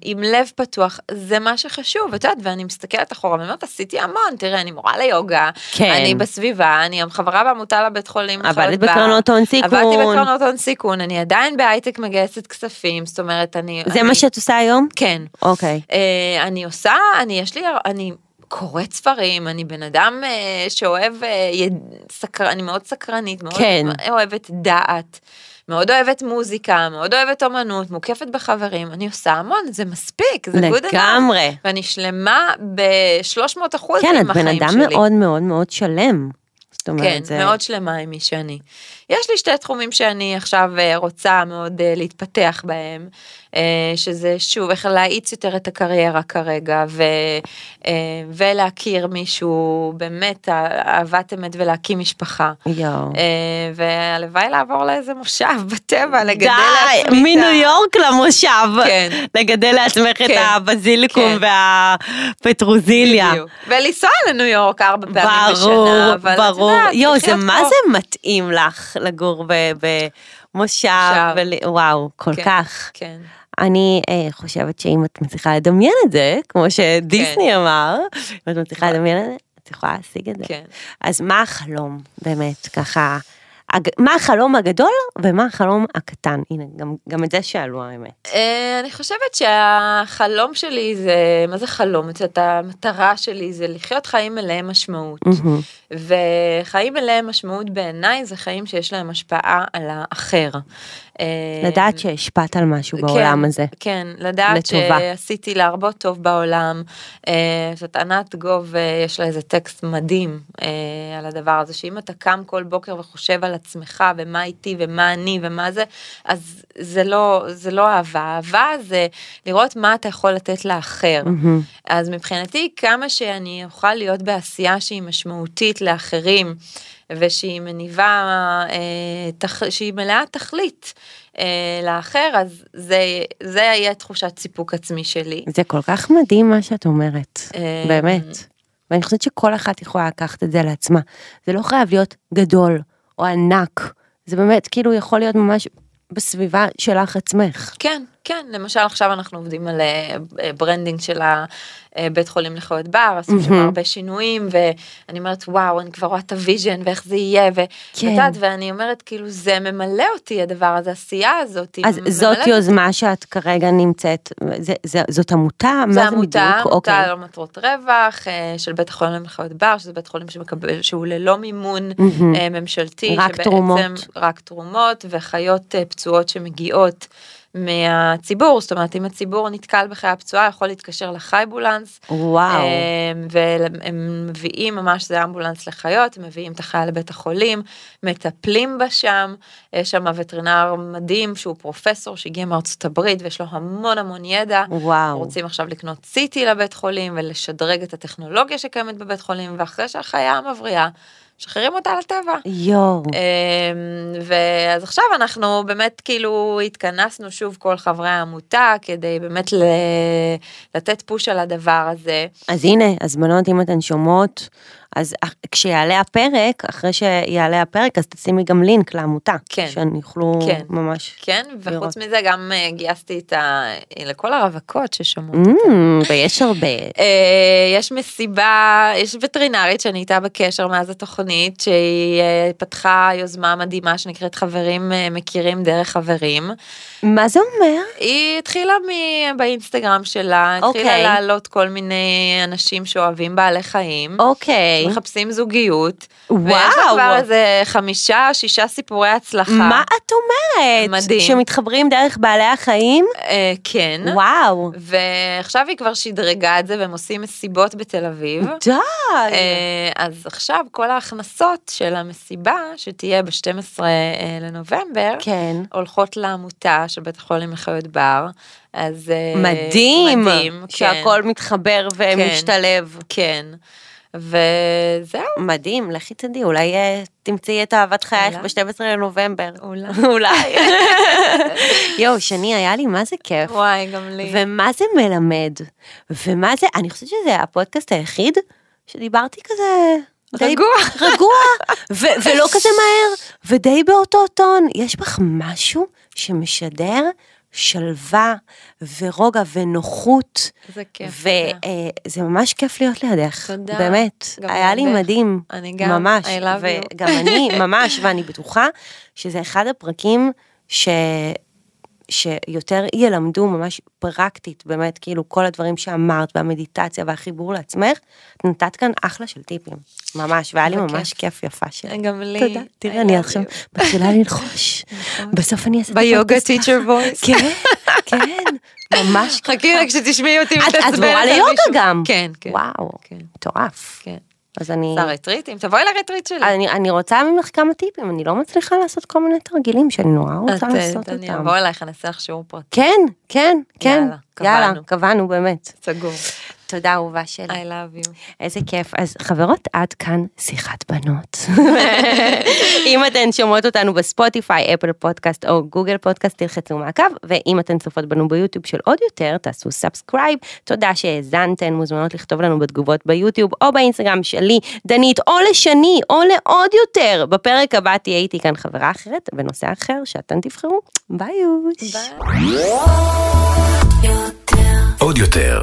עם לב פתוח, זה מה שחשוב, את יודעת, ואני מסתכלת אחורה ואומרת, עשיתי המון, תראה, אני מורה ליוגה, כן. אני בסביבה, אני חברה בעמותה לבית חולים, עבדת בקרנות הון סיכון. עבדתי בקרנות הון סיכון, אני עדיין בהייטק מגייסת כספים, זאת אומרת, אני... זה אני, מה שאת עושה היום? כן. אוקיי. אה, אני עושה, אני, יש לי, אני קוראת ספרים, אני בן אדם אה, שאוהב, אה, סקר, אני מאוד סקרנית, מאוד כן. אוהבת דעת. מאוד אוהבת מוזיקה, מאוד אוהבת אומנות, מוקפת בחברים, אני עושה המון, זה מספיק, זה enough. לגמרי. ואני שלמה ב-300 אחוז כן, את עם בן החיים אדם שלי. מאוד מאוד מאוד שלם. זאת אומרת, כן, זה... מאוד שלמה עם מי שאני. יש לי שתי תחומים שאני עכשיו אה, רוצה מאוד אה, להתפתח בהם, אה, שזה שוב איך להאיץ יותר את הקריירה כרגע, ו, ולהכיר מישהו, באמת אהבת אמת ולהקים משפחה. יואו. והלוואי לעבור לאיזה מושב [laughs] בטבע, לגדל די, לעצמי את מניו ה- יורק למושב. כן. לגדל לעצמך את כן, הבזיליקום כן. והפטרוזיליה. בדיוק. ולנסוע לניו יורק ארבע פעמים ברור, בשנה, אבל את ברור. יואו, זה מה. זה מתאים לך לגור במושב, וואו, כל כן, כך. כן. אני אה, חושבת שאם את מצליחה לדמיין את זה, כמו שדיסני אמר, אם את מצליחה לדמיין את זה, את יכולה להשיג את זה. כן. אז מה החלום, באמת, ככה, מה החלום הגדול ומה החלום הקטן? הנה, גם, גם את זה שאלו האמת. אה, אני חושבת שהחלום שלי זה, מה זה חלום? את יודעת, המטרה שלי זה לחיות חיים מלאי משמעות. מהמם. וחיים מלאי משמעות בעיניי זה חיים שיש להם השפעה על האחר. אה, לדעת שהשפעת על משהו כן, בעולם הזה. כן, לדעת לטובה. שעשיתי להרבות טוב בעולם. אה, זאת ענת גוב, אה, יש לה איזה טקסט מדהים על הדבר הזה, שאם אתה קם כל בוקר וחושב על עצמך ומה איתי ומה אני ומה זה, אז זה לא, זה לא אהבה. אהבה זה לראות מה אתה יכול לתת לאחר. מהמם. אז מבחינתי כמה שאני אוכל להיות בעשייה שהיא משמעותית לאחרים ושהיא מניבה, אה, תח, שהיא מלאה תכלית אה, לאחר, אז זה, זה יהיה תחושת סיפוק עצמי שלי. זה כל כך מדהים מה שאת אומרת, אה, באמת. ואני חושבת שכל אחת יכולה לקחת את זה לעצמה. זה לא חייב להיות גדול או ענק, זה באמת כאילו יכול להיות ממש בסביבה שלך עצמך. כן, כן, למשל עכשיו אנחנו עובדים על אה, אה, branding של הבית חולים לחיות בר, עשו שם. הרבה שינויים ואני אומרת וואו אני כבר רואה את ה vision ואיך זה יהיה ואת כן. יודעת, ואני אומרת כאילו זה ממלא אותי הדבר הזה, העשייה הזאת. אז זאת. יוזמה שאת כרגע נמצאת, זה, זה, זאת עמותה? מה זה עמותה, בדיוק? עמותה אוקיי. לא מטרות רווח אה, של בית החולים לחיות בר, שזה בית חולים שהוא ללא מימון. אה, ממשלתי, רק תרומות. רק תרומות וחיות אה, פצועות שמגיעות מהציבור, זאת אומרת אם הציבור נתקל בחיי הפצועה יכול להתקשר לחייבולנס, וואו. אה, והם מביאים ממש זה אמבולנס לחיות, הם מביאים את החיה לבית החולים, מטפלים בה שם, יש שם וטרינר מדהים שהוא פרופסור שהגיע מארצות הברית ויש לו המון המון ידע. וואו. רוצים עכשיו לקנות CT לבית חולים ולשדרג את הטכנולוגיה שקיימת בבית חולים ואחרי שהחיה מבריאה, משחררים אותה לטבע. יואו. אמ, ואז עכשיו אנחנו באמת כאילו התכנסנו שוב כל חברי העמותה כדי באמת ל... לתת פוש על הדבר הזה. אז הנה, הזמנות אם אתן שומעות, אז כשיעלה הפרק, אחרי שיעלה הפרק, אז תשימי גם לינק לעמותה. כן. שהם יוכלו כן. ממש... כן, לראות. וחוץ מזה גם אה, גייסתי את ה... לכל הרווקות ששומעות Mm. ויש הרבה. [laughs] אה, יש מסיבה, יש וטרינרית שאני איתה בקשר מאז התוכנית, שהיא אה, פתחה יוזמה מדהימה שנקראת חברים אה, מכירים דרך חברים. מה זה אומר? היא התחילה מ- באינסטגרם שלה, התחילה אוקיי. להעלות כל מיני אנשים שאוהבים בעלי חיים. אוקיי. מחפשים זוגיות. וואו. ויש לה כבר איזה חמישה, שישה סיפורי הצלחה. מה את אומרת? מדהים. שמתחברים דרך בעלי החיים? אה, כן. וואו. ועכשיו היא כבר שדרגה את זה והם עושים מסיבות בתל אביב. די. אה, אז עכשיו כל ההכנסות של המסיבה שתהיה ב-12 לנובמבר כן. הולכות לעמותה של בית החולים לחיות בר. אז אה, מדהים. מדהים, כן. שהכל מתחבר ומשתלב. כן. וזהו. מדהים, לכי תדעי, אולי אה, תמצאי את אהבת חייך אולי. ב-12 לנובמבר. אולי. [laughs] אולי. [laughs] יואו, שני, היה לי מה זה כיף. וואי, גם לי. ומה זה מלמד? ומה זה, אני חושבת שזה הפודקאסט היחיד שדיברתי כזה... רגוע. [laughs] רגוע, ו- ולא כזה מהר, ודי באותו טון. יש בך משהו שמשדר שלווה ורוגע ונוחות. איזה כיף. וזה ממש כיף להיות לידך, תודה. באמת, היה לי. מדהים, אני גם, ממש, I love you. וגם אני ממש, ואני בטוחה שזה אחד הפרקים ש... שיותר ילמדו ממש פרקטית, באמת, כאילו כל הדברים שאמרת, והמדיטציה והחיבור לעצמך, את נתת כאן אחלה של טיפים, ממש, והיה לי. ממש כיף יפה שלי. גם לי. תודה, I תראי, אני עכשיו. מתחילה ללחוש, בסוף אני אעשה את ביוגה הפודקאסט teacher ככה. voice. כן, כן, ממש חכי רק שתשמעי אותי מתעצבנת את מורה על ליוגה מישהו. גם. כן, כן. וואו, כן. מטורף. כן. אז אני, עושה רטריטים, תבואי לרטריט שלי. אני, אני רוצה ממך כמה טיפים, אני לא מצליחה לעשות כל מיני תרגילים שאני נורא את, רוצה אה, לעשות אני אותם. אבוא אלייך, אני אעשה לך שיעור פרטי. כן, כן, כן, יאללה, יאללה, קבענו. קבענו באמת. סגור. תודה אהובה שלי, I love you. איזה כיף. אז חברות, עד כאן שיחת בנות. [laughs] אם אתן שומעות אותנו בספוטיפיי, Apple Podcast או Google Podcast, תלחצו מעקב, ואם אתן צופות בנו ביוטיוב של עוד יותר, תעשו subscribe. תודה שהאזנתן, מוזמנות לכתוב לנו בתגובות ביוטיוב או באינסטגרם שלי, דנית, או לשני, או לעוד יותר. בפרק הבא תהיה איתי כאן חברה אחרת, בנושא אחר שאתן תבחרו. ביוש. עוד יותר,